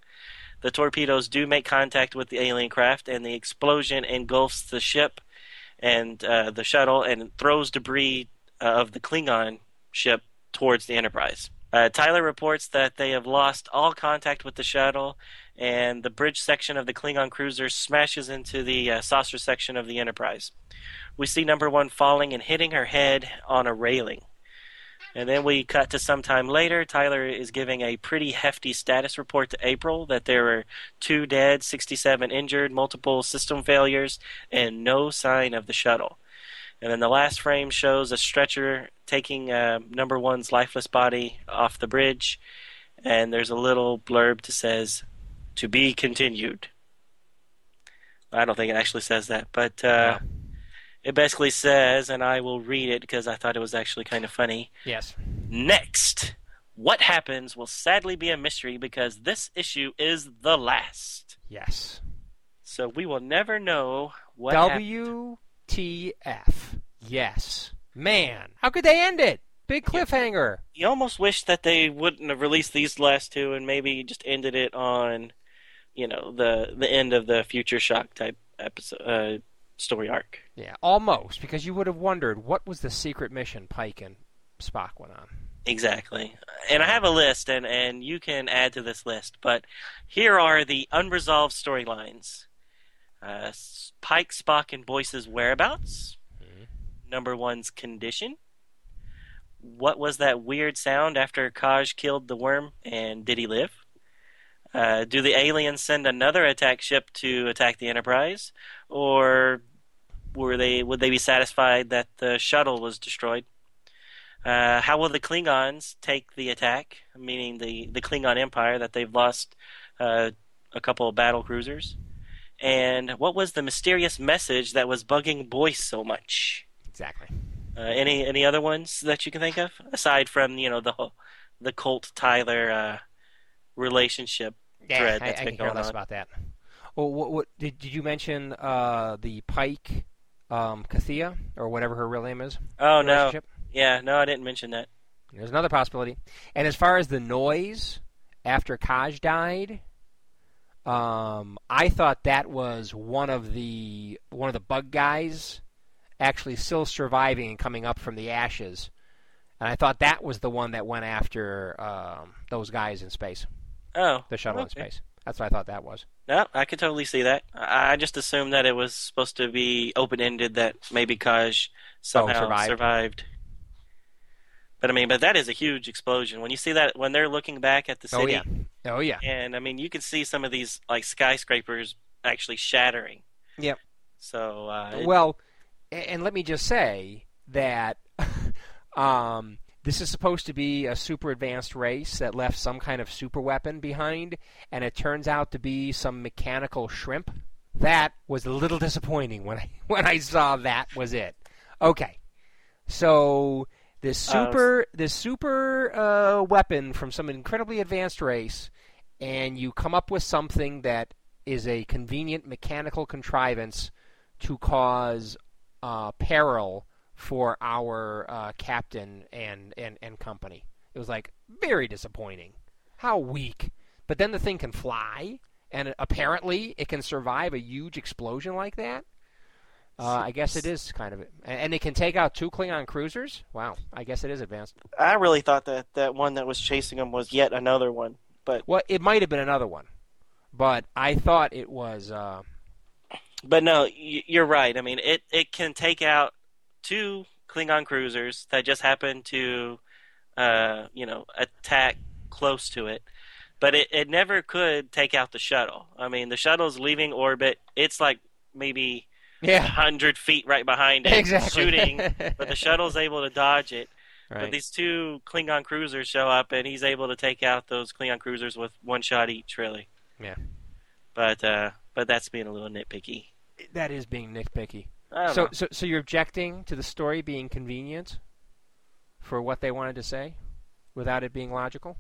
The torpedoes do make contact with the alien craft, and the explosion engulfs the ship and uh, the shuttle and throws debris uh, of the Klingon ship towards the Enterprise. Uh, Tyler reports that they have lost all contact with the shuttle, and the bridge section of the Klingon cruiser smashes into the uh, saucer section of the Enterprise. We see number one falling and hitting her head on a railing. And then we cut to some time later. Tyler is giving a pretty hefty status report to April that there were two dead, 67 injured, multiple system failures, and no sign of the shuttle. And then the last frame shows a stretcher taking uh, number one's lifeless body off the bridge, and there's a little blurb that says, "To be continued." I don't think it actually says that, but uh, it basically says, and I will read it because I thought it was actually kind of funny. Yes. Next, what happens will sadly be a mystery because this issue is the last. Yes. So we will never know what WTF. Yes. Man, how could they end it? Big cliffhanger. You almost wish that they wouldn't have released these last two and maybe just ended it on, you know, the the end of the Future Shock type episode uh, story arc. Yeah, almost, because you would have wondered what was the secret mission Pike and Spock went on. Exactly. And I have a list, and, and you can add to this list, but here are the unresolved storylines uh, Pike, Spock, and Boyce's whereabouts, mm-hmm. number one's condition. What was that weird sound after Kaj killed the worm, and did he live? Uh, do the aliens send another attack ship to attack the Enterprise, or were they would they be satisfied that the shuttle was destroyed? Uh, how will the Klingons take the attack, meaning the, the Klingon Empire that they've lost uh, a couple of battle cruisers? And what was the mysterious message that was bugging Boyce so much? Exactly. Uh, any any other ones that you can think of aside from you know the the Colt Tyler uh, relationship yeah, thread I, that's I been can care going less on? about that. Well, what, what did, did you mention uh, the Pike um, Kathia or whatever her real name is? Oh no, yeah, no, I didn't mention that. There's another possibility. And as far as the noise after Kaj died, um, I thought that was one of the one of the bug guys actually still surviving and coming up from the ashes. And I thought that was the one that went after um, those guys in space, Oh, the shuttle in space. That's what I thought that was. No, I could totally see that. I just assumed that it was supposed to be open ended that maybe Kaj somehow survived. survived. But I mean, but that is a huge explosion. When you see that, when they're looking back at the Oh city, yeah. Oh yeah. and I mean, you can see some of these like skyscrapers actually shattering. Yep. So, uh, Well, and let me just say that um, this is supposed to be a super advanced race that left some kind of super weapon behind, and it turns out to be some mechanical shrimp. That was a little disappointing when I when I saw that was it. Okay, so this Uh, super this super uh, weapon from some incredibly advanced race, and you come up with something that is a convenient mechanical contrivance to cause uh, peril for our uh, captain and, and, and company. It was like very disappointing. How weak. But then the thing can fly, and apparently it can survive a huge explosion like that. Uh, I guess it is kind of, and it can take out two Klingon cruisers. Wow, I guess it is advanced. I really thought that that one that was chasing them was yet another one. But Well, it might have been another one, but I thought it was. Uh, but no, you're right. I mean, it it can take out two Klingon cruisers that just happen to, uh, you know, attack close to it. But it, it never could take out the shuttle. I mean, the shuttle's leaving orbit. It's like maybe Yeah. hundred feet right behind it, Exactly. shooting, but the shuttle's able to dodge it. But these two Klingon cruisers show up, and he's able to take out those Klingon cruisers with one shot each, really. Yeah. But uh, but that's being a little nitpicky. That is being nitpicky. So, know. so, so you're objecting to the story being convenient for what they wanted to say, without it being logical?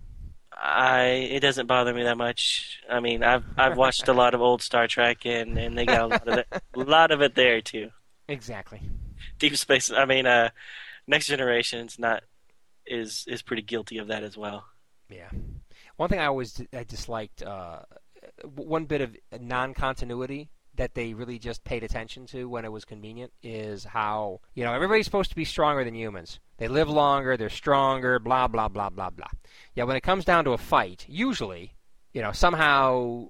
I it doesn't bother me that much. I mean, I've I've watched a lot of old Star Trek, and, and they got a lot of it, a lot of it there too. Exactly. Deep Space. I mean, uh, Next Generation's not is is pretty guilty of that as well. Yeah. One thing I always I disliked, uh, one bit of non-continuity that they really just paid attention to when it was convenient is how you know everybody's supposed to be stronger than humans. They live longer, they're stronger, blah blah blah blah blah. Yeah, when it comes down to a fight, usually, you know, somehow,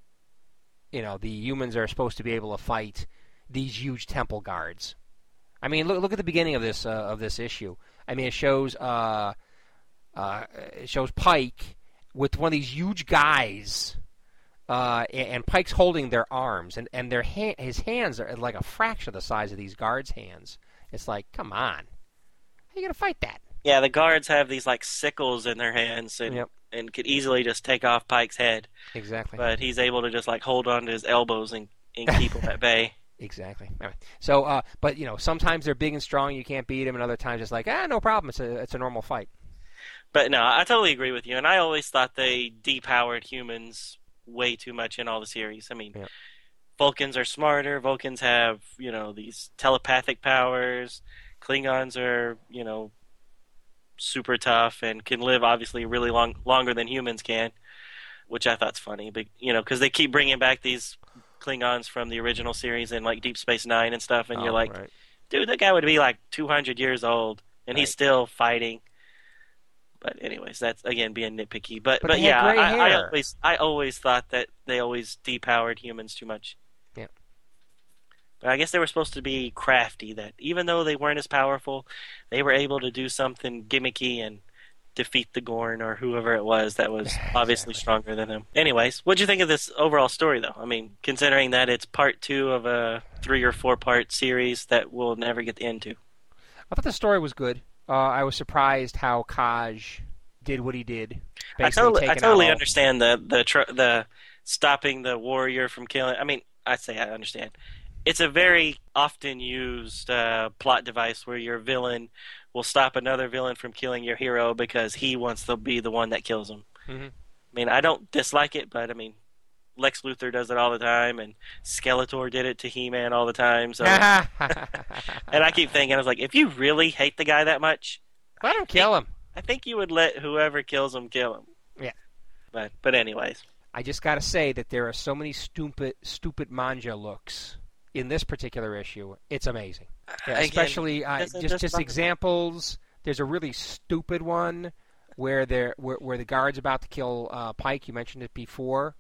you know, the humans are supposed to be able to fight these huge temple guards. I mean, look look at the beginning of this uh, of this issue. I mean, it shows uh, uh, it shows Pike with one of these huge guys, uh, and, and Pike's holding their arms, and and their ha- his hands are like a fraction of the size of these guards' hands. It's like, come on, how you gonna fight that? Yeah, the guards have these like sickles in their hands, and Yep. and could easily just take off Pike's head, Exactly. but he's able to just like hold on to his elbows and and keep him at bay. Exactly. Right. So, uh, but you know, sometimes they're big and strong, you can't beat them, and other times it's like, ah, no problem. It's a it's a normal fight. But no, I totally agree with you, and I always thought they depowered humans way too much in all the series. I mean, Yep. Vulcans are smarter. Vulcans have you know these telepathic powers. Klingons are you know super tough and can live obviously really long longer than humans can, which I thought's funny. But you know, because they keep bringing back these Klingons from the original series and like Deep Space Nine and stuff, and Oh, you're like, right. dude, that guy would be like 200 years old, and he's still fighting. But anyways, that's again being nitpicky. But But but, yeah, I, I always I always thought that they always depowered humans too much. Yeah. But I guess they were supposed to be crafty. That even though they weren't as powerful, they were able to do something gimmicky and defeat the Gorn or whoever it was that was obviously stronger than him. Anyways, what'd you think of this overall story, though? I mean, considering that it's part two of a three or four part series that we'll never get the end to. I thought the story was good. Uh, I was surprised how Kaj did what he did. I totally, I totally understand the the tr- the stopping the warrior from killing. I mean, I say I understand. It's a very often used uh, plot device where your villain will stop another villain from killing your hero because he wants to be the one that kills him. Mhm. I mean, I don't dislike it, but I mean, Lex Luthor does it all the time, and Skeletor did it to He-Man all the time. So, and I keep thinking, I was like, if you really hate the guy that much, Let him kill him. I think you would let whoever kills him kill him. Yeah. But but anyways. I just got to say that there are so many stupid, stupid manga looks in this particular issue. It's amazing. Yeah, Again, especially uh, just just examples. There's a really stupid one where there where, where the guard's about to kill uh, Pike. You mentioned it before,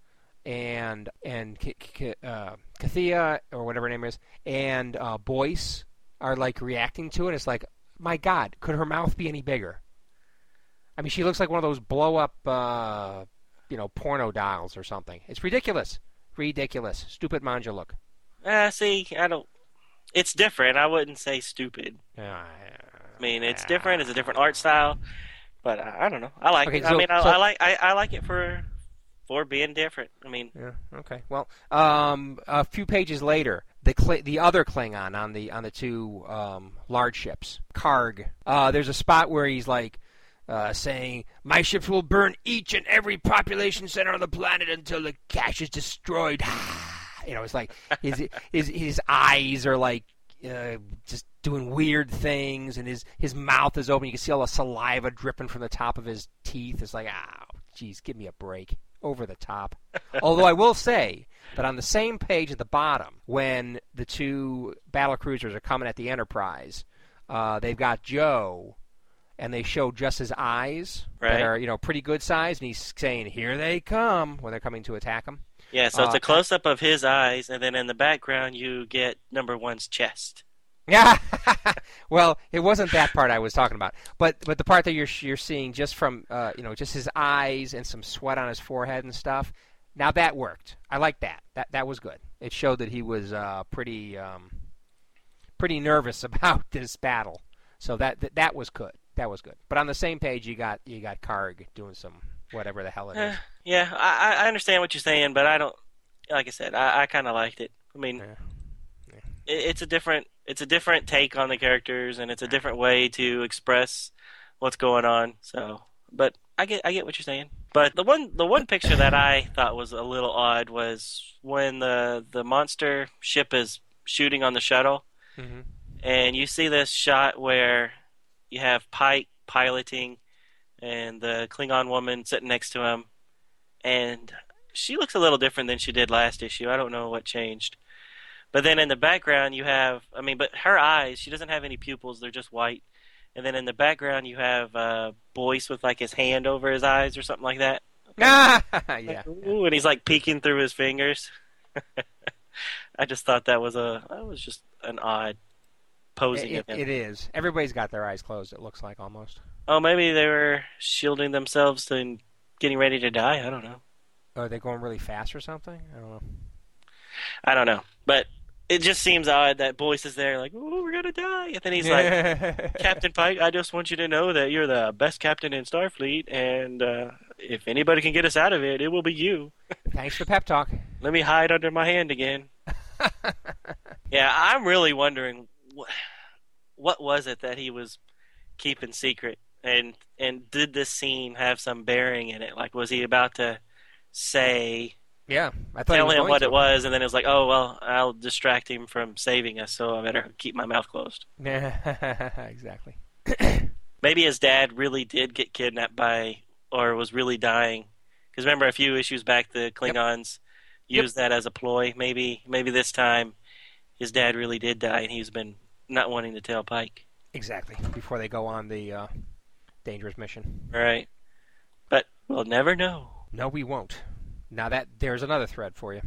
and and K- K- uh, Kathia or whatever her name is, and uh, Boyce are like reacting to it. It's like, my God, could her mouth be any bigger? I mean, she looks like one of those blow up, uh, you know, porno dolls or something. It's ridiculous, ridiculous, stupid manga look. Uh, see, I don't. It's different. I wouldn't say stupid. I I mean, it's different. It's a different art style. But I, I don't know. I like Okay, it. so- I mean, I, so- I like I, I like it for for being different. I mean, Yeah. Okay. Well, um, a few pages later, the the other Klingon on the on the two um, large ships, Karg. Uh, there's a spot where he's like uh, saying, "My ships will burn each and every population center on the planet until the cache is destroyed." you know, it's like his his his eyes are like uh, just doing weird things, and his his mouth is open. You can see all the saliva dripping from the top of his teeth. It's like, oh, geez, give me a break. Over the top. Although I will say that on the same page at the bottom, when the two battle cruisers are coming at the Enterprise, uh, they've got Joe, and they show just his eyes Right. that are you know pretty good size, and he's saying, "Here they come" when they're coming to attack him. Yeah. So it's Uh, a close up of his eyes, and then in the background you get number one's chest. Yeah. well, it wasn't that part I was talking about, but but the part that you're you're seeing just from uh, you know just his eyes and some sweat on his forehead and stuff. Now that worked. I like that. That that was good. It showed that he was uh, pretty um, pretty nervous about this battle. So that, that that was good. That was good. But on the same page, you got you got Karg doing some whatever the hell it is. Uh, yeah, I, I understand what you're saying, but I don't. Like I said, I, I kind of liked it. I mean, Yeah. Yeah. It, it's a different it's a different take on the characters, and it's a different way to express what's going on. So, but I get I get what you're saying. But the one the one picture that I thought was a little odd was when the the monster ship is shooting on the shuttle, hmm and you see this shot where you have Pike piloting and the Klingon woman sitting next to him, and she looks a little different than she did last issue. I don't know what changed. But then in the background you have, I mean, but her eyes, she doesn't have any pupils; they're just white. And then in the background you have uh, Boyce with like his hand over his eyes or something like that. Ah, yeah. Ooh, and he's like peeking through his fingers. I just thought that was a that was just an odd posing It, of him. it is. Everybody's got their eyes closed. It looks like almost. Oh, maybe they were shielding themselves and getting ready to die. I don't know. Are they going really fast or something? I don't know. I don't know. But it just seems odd that Boyce is there, like, "Oh, we're gonna die," and then he's like, "Captain Pike, I just want you to know that you're the best captain in Starfleet, and uh, if anybody can get us out of it, it will be you. Thanks for pep talk. Let me hide under my hand again." Yeah, I'm really wondering what what was it that he was keeping secret, and and did this scene have some bearing in it? Like, was he about to say? Yeah, I thought tell him what to. it was, and then it was like, oh well, I'll distract him from saving us, so I better keep my mouth closed. Yeah, exactly. Maybe his dad really did get kidnapped by, or was really dying. Because remember, a few issues back, the Klingons Yep. used that as a ploy. Maybe, maybe this time, his dad really did die, and he's been not wanting to tell Pike. Exactly. Before they go on the uh, dangerous mission. Right? But we'll never know. No, we won't. Now that there's another thread for you.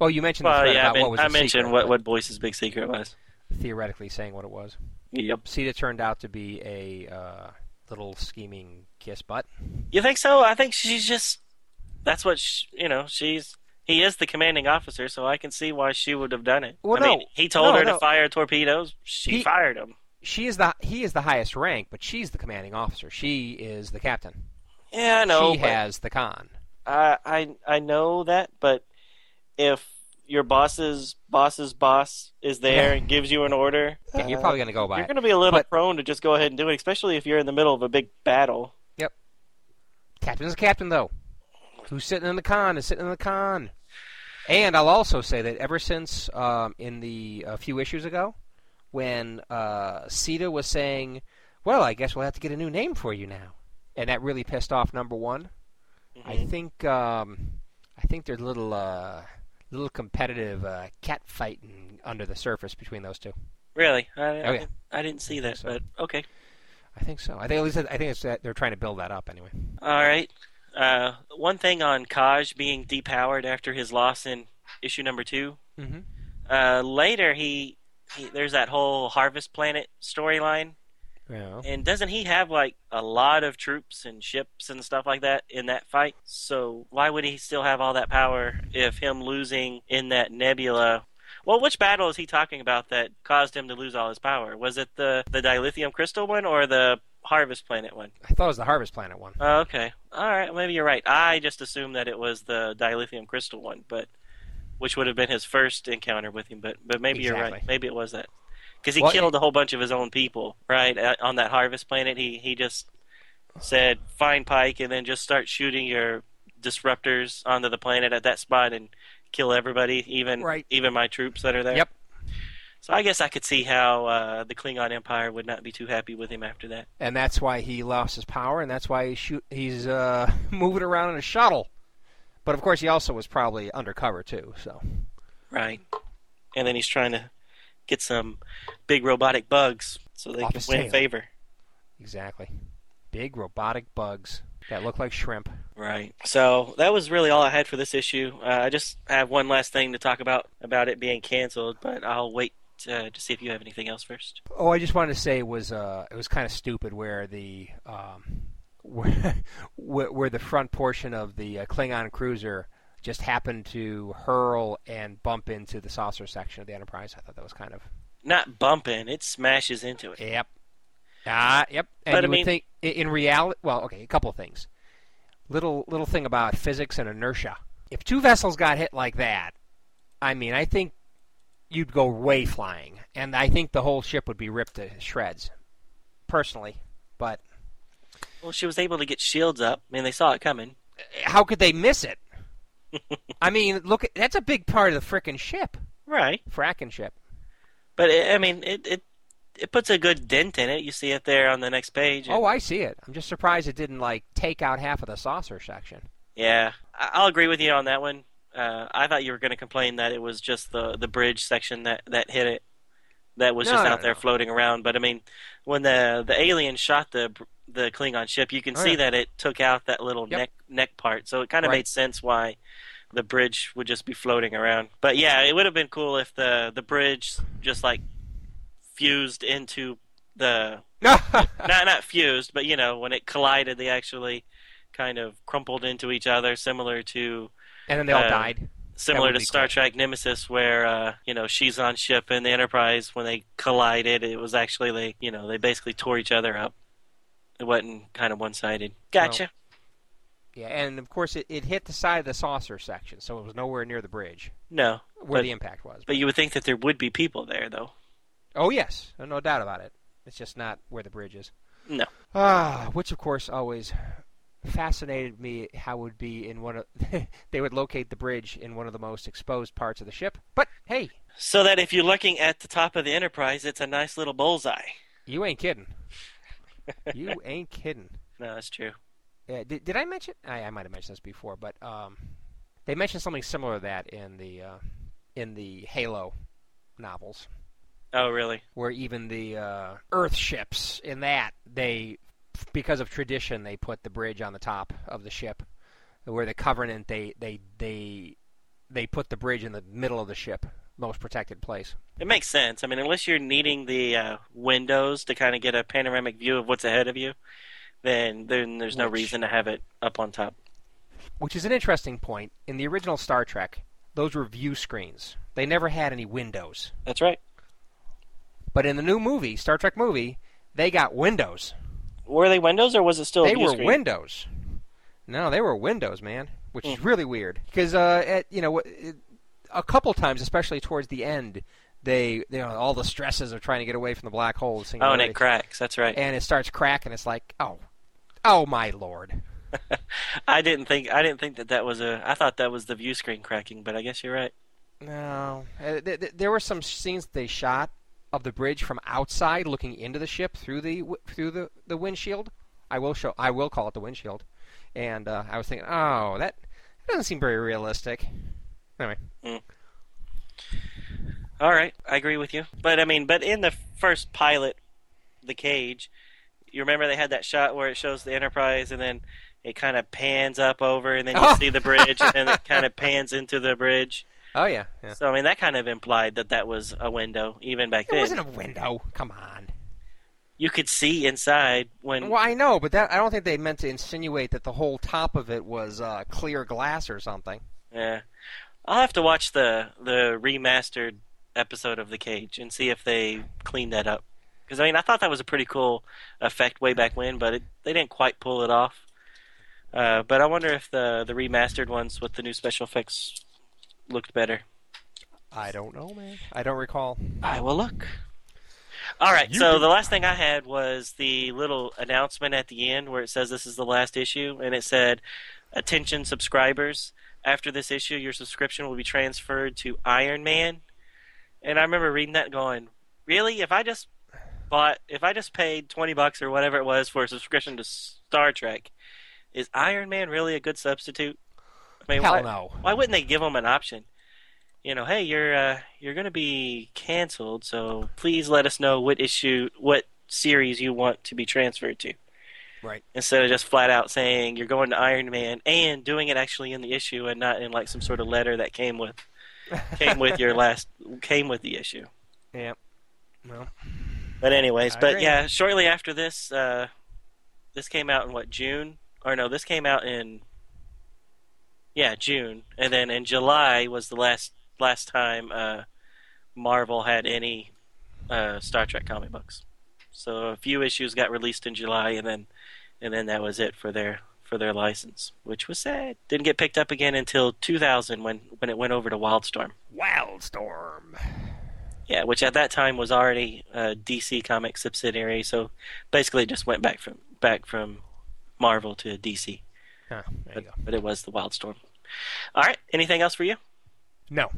Well, you mentioned the Well, yeah, I, about what was I the mentioned secret, what what Boyce's big secret was. theoretically saying what it was. Yep. Sita turned out to be a uh, little scheming kiss butt. You think so? I think she's just. That's what sh you know. She's he is the commanding officer, so I can see why she would have done it. Well, I mean, no. he told No, her no. to fire torpedoes. She He- fired them. She is the he is the highest rank, but she's the commanding officer. She is the captain. Yeah, I know. she has the con. I I I know that, but if your boss's boss's boss is there and gives you an order, Yeah, you're probably going to go by you're going to be a little But- prone to just go ahead and do it, especially if you're in the middle of a big battle. Yep. Captain's a captain, though. Who's sitting in the con is sitting in the con. And I'll also say that ever since um, in the a few issues ago, when uh, Sita was saying, "Well, I guess we'll have to get a new name for you now," and that really pissed off Number One. I Mhm. think um, I think there's a little uh, little competitive uh, cat fighting under the surface between those two. Really, I, I, Oh, yeah. didn't, I didn't see that, So- but okay. I think so. I think at least I think it's that they're trying to build that up anyway. All right. Uh, one thing on Kaj being depowered after his loss in issue number two. Mm-hmm. Uh, later, he, he there's that whole Harvest Planet storyline, Yeah. and doesn't he have like a lot of troops and ships and stuff like that in that fight? So why would he still have all that power if him losing in that nebula? Well, which battle is he talking about that caused him to lose all his power? Was it the the dilithium crystal one or the Harvest Planet one? I thought it was the Harvest Planet one. Oh, okay. All right. Maybe you're right. I just assumed that it was the dilithium crystal one, but which would have been his first encounter with him. But but maybe you're right. Maybe it was that because he Well, killed a whole bunch of his own people, right? On that harvest planet, he he just said find Pike and then just start shooting your disruptors onto the planet at that spot and kill everybody, even Right. even my troops that are there. Yep. So I guess I could see how uh, the Klingon Empire would not be too happy with him after that. and that's why he lost his power, and that's why he shoot, he's uh, moving around in a shuttle. But of course, he also was probably undercover too. So Right. And then he's trying to get some big robotic bugs so they Off can win tail. favor. exactly, big robotic bugs that look like shrimp. Right. So that was really all I had for this issue. Uh, I just have one last thing to talk about about it being canceled, but I'll wait uh, to see if you have anything else first. Oh, I just wanted to say it was uh, it was kind of stupid where the um, where, where the front portion of the uh, Klingon cruiser just happened to hurl and bump into the saucer section of the Enterprise. I thought that was kind of Not bumping, it smashes into it. yep, ah, yep. And But, you I would mean- think in reality, well, okay, a couple of things. Little little thing about physics and inertia. If two vessels got hit like that, I mean, I think you'd go way flying, and I think the whole ship would be ripped to shreds. Personally, but Well, she was able to get shields up. I mean, they saw it coming. how could they miss it? I mean, look, at, that's a big part of the frickin' ship, Right. fracking ship. But, it, I mean, it, it it puts a good dent in it. You see it there on the next page. Oh, I see it. I'm just surprised it didn't like take out half of the saucer section. Yeah, I'll agree with you on that one. Uh, I thought you were going to complain that it was just the the bridge section that, that hit it, that was No, just no, out there no. floating around. But I mean, when the the alien shot the the Klingon ship, you can Oh, see yeah. that it took out that little Yep. neck neck part. So it kind of Right. made sense why the bridge would just be floating around. But yeah, it would have been cool if the the bridge just like fused into the not not fused, but you know when it collided, they actually kind of crumpled into each other, similar to and then they all Uh, died. similar to Star cool. Trek Nemesis, where uh, you know Shinzon's ship and the Enterprise when they collided, it was actually they you know they basically tore each other up. It wasn't kind of one sided. Gotcha. Yeah, and of course it, it hit the side of the saucer section, so it was nowhere near the bridge No, where But- the impact was. but you would think that there would be people there, though. oh yes, no doubt about it. It's just not where the bridge is. No. Ah, which of course always fascinated me how it would be in one of they would locate the bridge in one of the most exposed parts of the ship. But hey, So that if you're looking at the top of the Enterprise, it's a nice little bullseye. you ain't kidding. You ain't kidding. No, that's true. Yeah, did, did I mention? I, I might have mentioned this before, but um, they mentioned something similar to that in the uh, in the Halo novels, Oh, really? where even the uh, Earth ships in that they, because of tradition, they put the bridge on the top of the ship, where the Covenant they they they they put the bridge in the middle of the ship, most protected place. It makes sense. I mean, unless you're needing the uh, windows to kind of get a panoramic view of what's ahead of you, then then there's no Which- reason to have it up on top. Which is an interesting point. In the original Star Trek, those were view screens. They never had any windows. That's right. But in the new movie, Star Trek movie, they got windows. Were they windows or was it still? a they were screen? windows. No, they were windows, man, which is Hmm. really weird. Because uh, at, you know, it, a couple times, especially towards the end, they you know all the stresses of trying to get away from the black hole. Oh, and it cracks. That's right. and it starts cracking. It's like, oh, oh my lord. I didn't think I didn't think that that was a. I thought that was the view screen cracking, but I guess you're right. No, uh, th- th- there were some scenes they shot of the bridge from outside, looking into the ship through the through the, the windshield. I will show. I will call it the windshield. And uh, I was thinking, oh, that, that doesn't seem very realistic. Anyway, All right, I agree with you. But I mean, but in the first pilot, the cage, you remember they had that shot where it shows the Enterprise and then it kind of pans up over and then you Oh. see the bridge and then it kind of pans into the bridge. oh yeah, yeah. So I mean, that kind of implied that that was a window even back It then. It wasn't a window. Come on. You could see inside when. Well, I know, but that I don't think they meant to insinuate that the whole top of it was uh, clear glass or something. Yeah, I'll have to watch the the remastered episode of the cage and see if they cleaned that up. Because I mean, I thought that was a pretty cool effect way back when, but it, they didn't quite pull it off. Uh, but I wonder if the the remastered ones with the new special effects looked better. I don't know, man. I don't recall. I will look. All right, You so the last thing I had was the little announcement at the end where it says this is the last issue, and it said, "Attention subscribers! After this issue, your subscription will be transferred to Iron Man." And I remember reading that, going, "Really? If I just bought, if I just paid twenty bucks or whatever it was for a subscription to Star Trek, is Iron Man really a good substitute?" I mean, Hell why, no. why wouldn't they give them an option? You know, hey, you're uh, you're going to be canceled, so please let us know what issue, what series you want to be transferred to. Right. Instead of just flat out saying you're going to Iron Man and doing it actually in the issue and not in like some sort of letter that came with came with your last came with the issue. Yeah. Well, But anyways, I but agree. yeah, shortly after this, uh, this came out in what June? Or no, this came out in yeah June, and then in July was the last last time uh, Marvel had any uh, Star Trek comic books. So a few issues got released in July, and then and then that was it for their for their license, which was sad. Didn't get picked up again until 2000 when when it went over to Wildstorm. Wildstorm. Yeah, which at that time was already a DC Comics subsidiary, so basically just went back from back from Marvel to DC. Huh, there you But, go. but it was the Wildstorm. All right, anything else for you? No.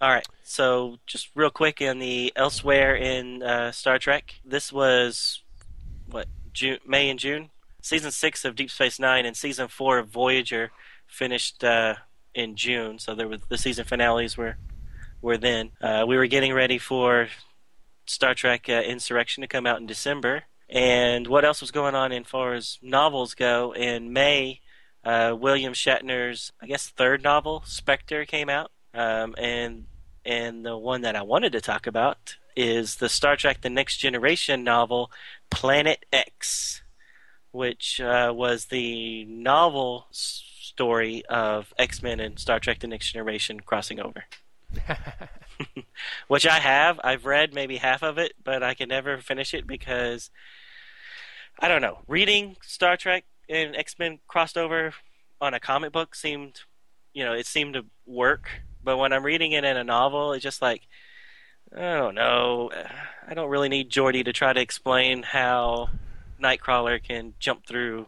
All right, so just real quick in the elsewhere in uh, Star Trek, this was what June, May and June. Season six of Deep Space Nine and season four of Voyager finished uh, in June, so there were the season finales were were then. Uh, we were getting ready for Star Trek uh, Insurrection to come out in December, and what else was going on in far as novels go? In May, uh, William Shatner's I guess third novel, Spectre, came out. Um, and and the one that I wanted to talk about is the Star Trek: The Next Generation novel, Planet X, which uh, was the novel story of X Men and Star Trek: The Next Generation crossing over. Which I have. I've read maybe half of it, but I can never finish it because I don't know. Reading Star Trek and X Men crossed over on a comic book seemed, you know, it seemed to work. But when I'm reading it in a novel, it's just like, I don't know. I don't really need Geordi to try to explain how Nightcrawler can jump through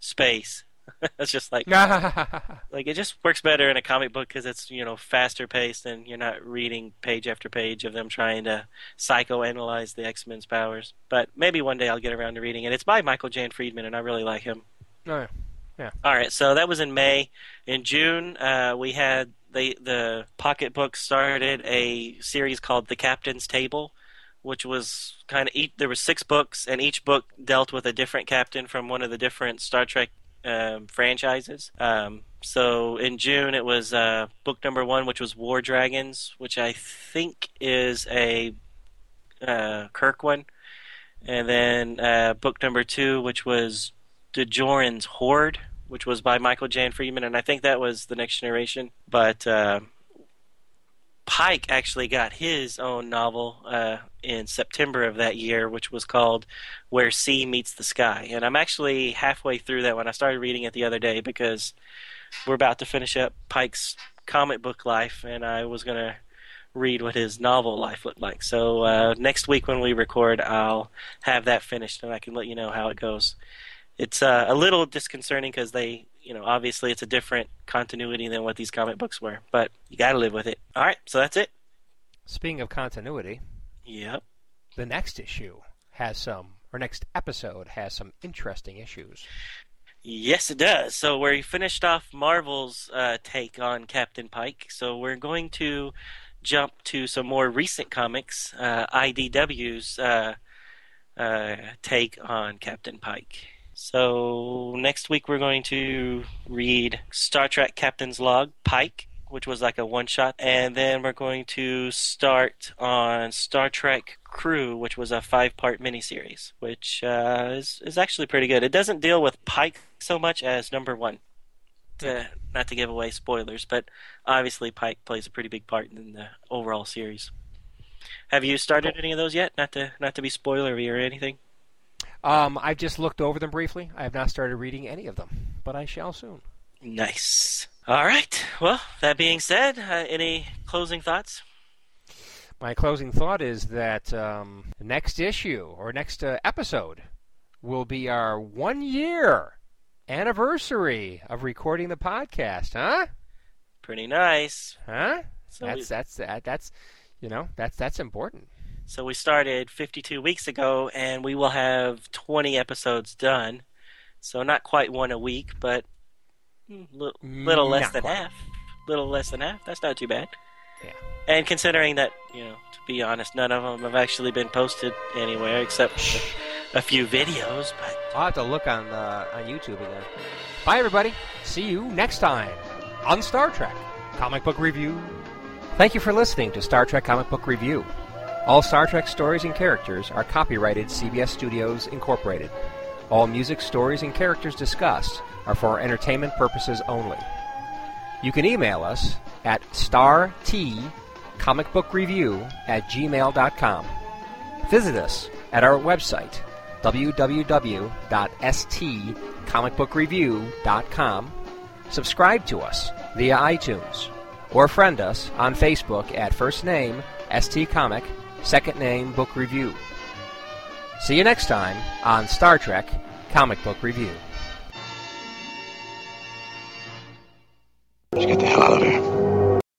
space. it's just like, like it just works better in a comic book because it's you know faster paced and you're not reading page after page of them trying to psychoanalyze the X Men's powers. But maybe one day I'll get around to reading it. It's by Michael Jan Friedman, and I really like him. oh, yeah. yeah. All right, so that was in May. In June, uh, we had the the Pocket Book started a series called The Captain's Table, which was kind of each, there were six books, and each book dealt with a different captain from one of the different Star Trek um, franchises. Um, so in June, it was uh, book number one, which was War Dragons, which I think is a uh, Kirk one, and then uh, book number two, which was Dujonian's Hoard, which was by Michael Jan Friedman, and I think that was the Next Generation. But uh, Pike actually got his own novel uh, in September of that year, which was called Where Sea Meets the Sky. And I'm actually halfway through that one. I started reading it the other day because we're about to finish up Pike's comic book life, and I was going to read what his novel life looked like. So uh, next week when we record, I'll have that finished, and I can let you know how it goes. It's uh, a little disconcerting because they, you know, obviously it's a different continuity than what these comic books were, but you got to live with it. All right, so that's it. Speaking of continuity, Yep. the next issue has some, or next episode has some interesting issues. Yes, it does. So we finished off Marvel's uh, take on Captain Pike. So we're going to jump to some more recent comics, uh, IDW's uh, uh, take on Captain Pike. So next week we're going to read Star Trek Captain's Log Pike, which was like a one shot, and then we're going to start on Star Trek Crew, which was a five part miniseries, which uh, is is actually pretty good. It doesn't deal with Pike so much as number one. To, not to give away spoilers, but obviously Pike plays a pretty big part in the overall series. Have you started any of those yet? Not to not to be spoilery or anything. Um, I've just looked over them briefly. I have not started reading any of them, but I shall soon. Nice. All right. Well, that being said, uh, any closing thoughts? My closing thought is that um, next issue or next uh, episode will be our one year anniversary of recording the podcast, huh? Pretty nice. Huh? So we, that's that's that, that's you know that's that's important. so we started 52 weeks ago, and we will have 20 episodes done. So not quite one a week, but mm, little less Not than quite. half. Little less than half. That's not too bad. Yeah. And considering that, you know, to be honest, none of them have actually been posted anywhere except a few videos. But I'll have to look on uh, on YouTube again. Bye, everybody. See you next time on Star Trek Comic Book Review. Thank you for listening to Star Trek Comic Book Review. All Star Trek stories and characters are copyrighted CBS Studios Incorporated. All music, stories, and characters discussed are for entertainment purposes only. You can email us at startcomicbookreview at gmail.com. Visit us at our website, www.stcomicbookreview.com. Subscribe to us via iTunes or friend us on Facebook at first name ST Comic, second name Book Review. See you next time on Star Trek Comic Book Review. Let's get the hell out of here.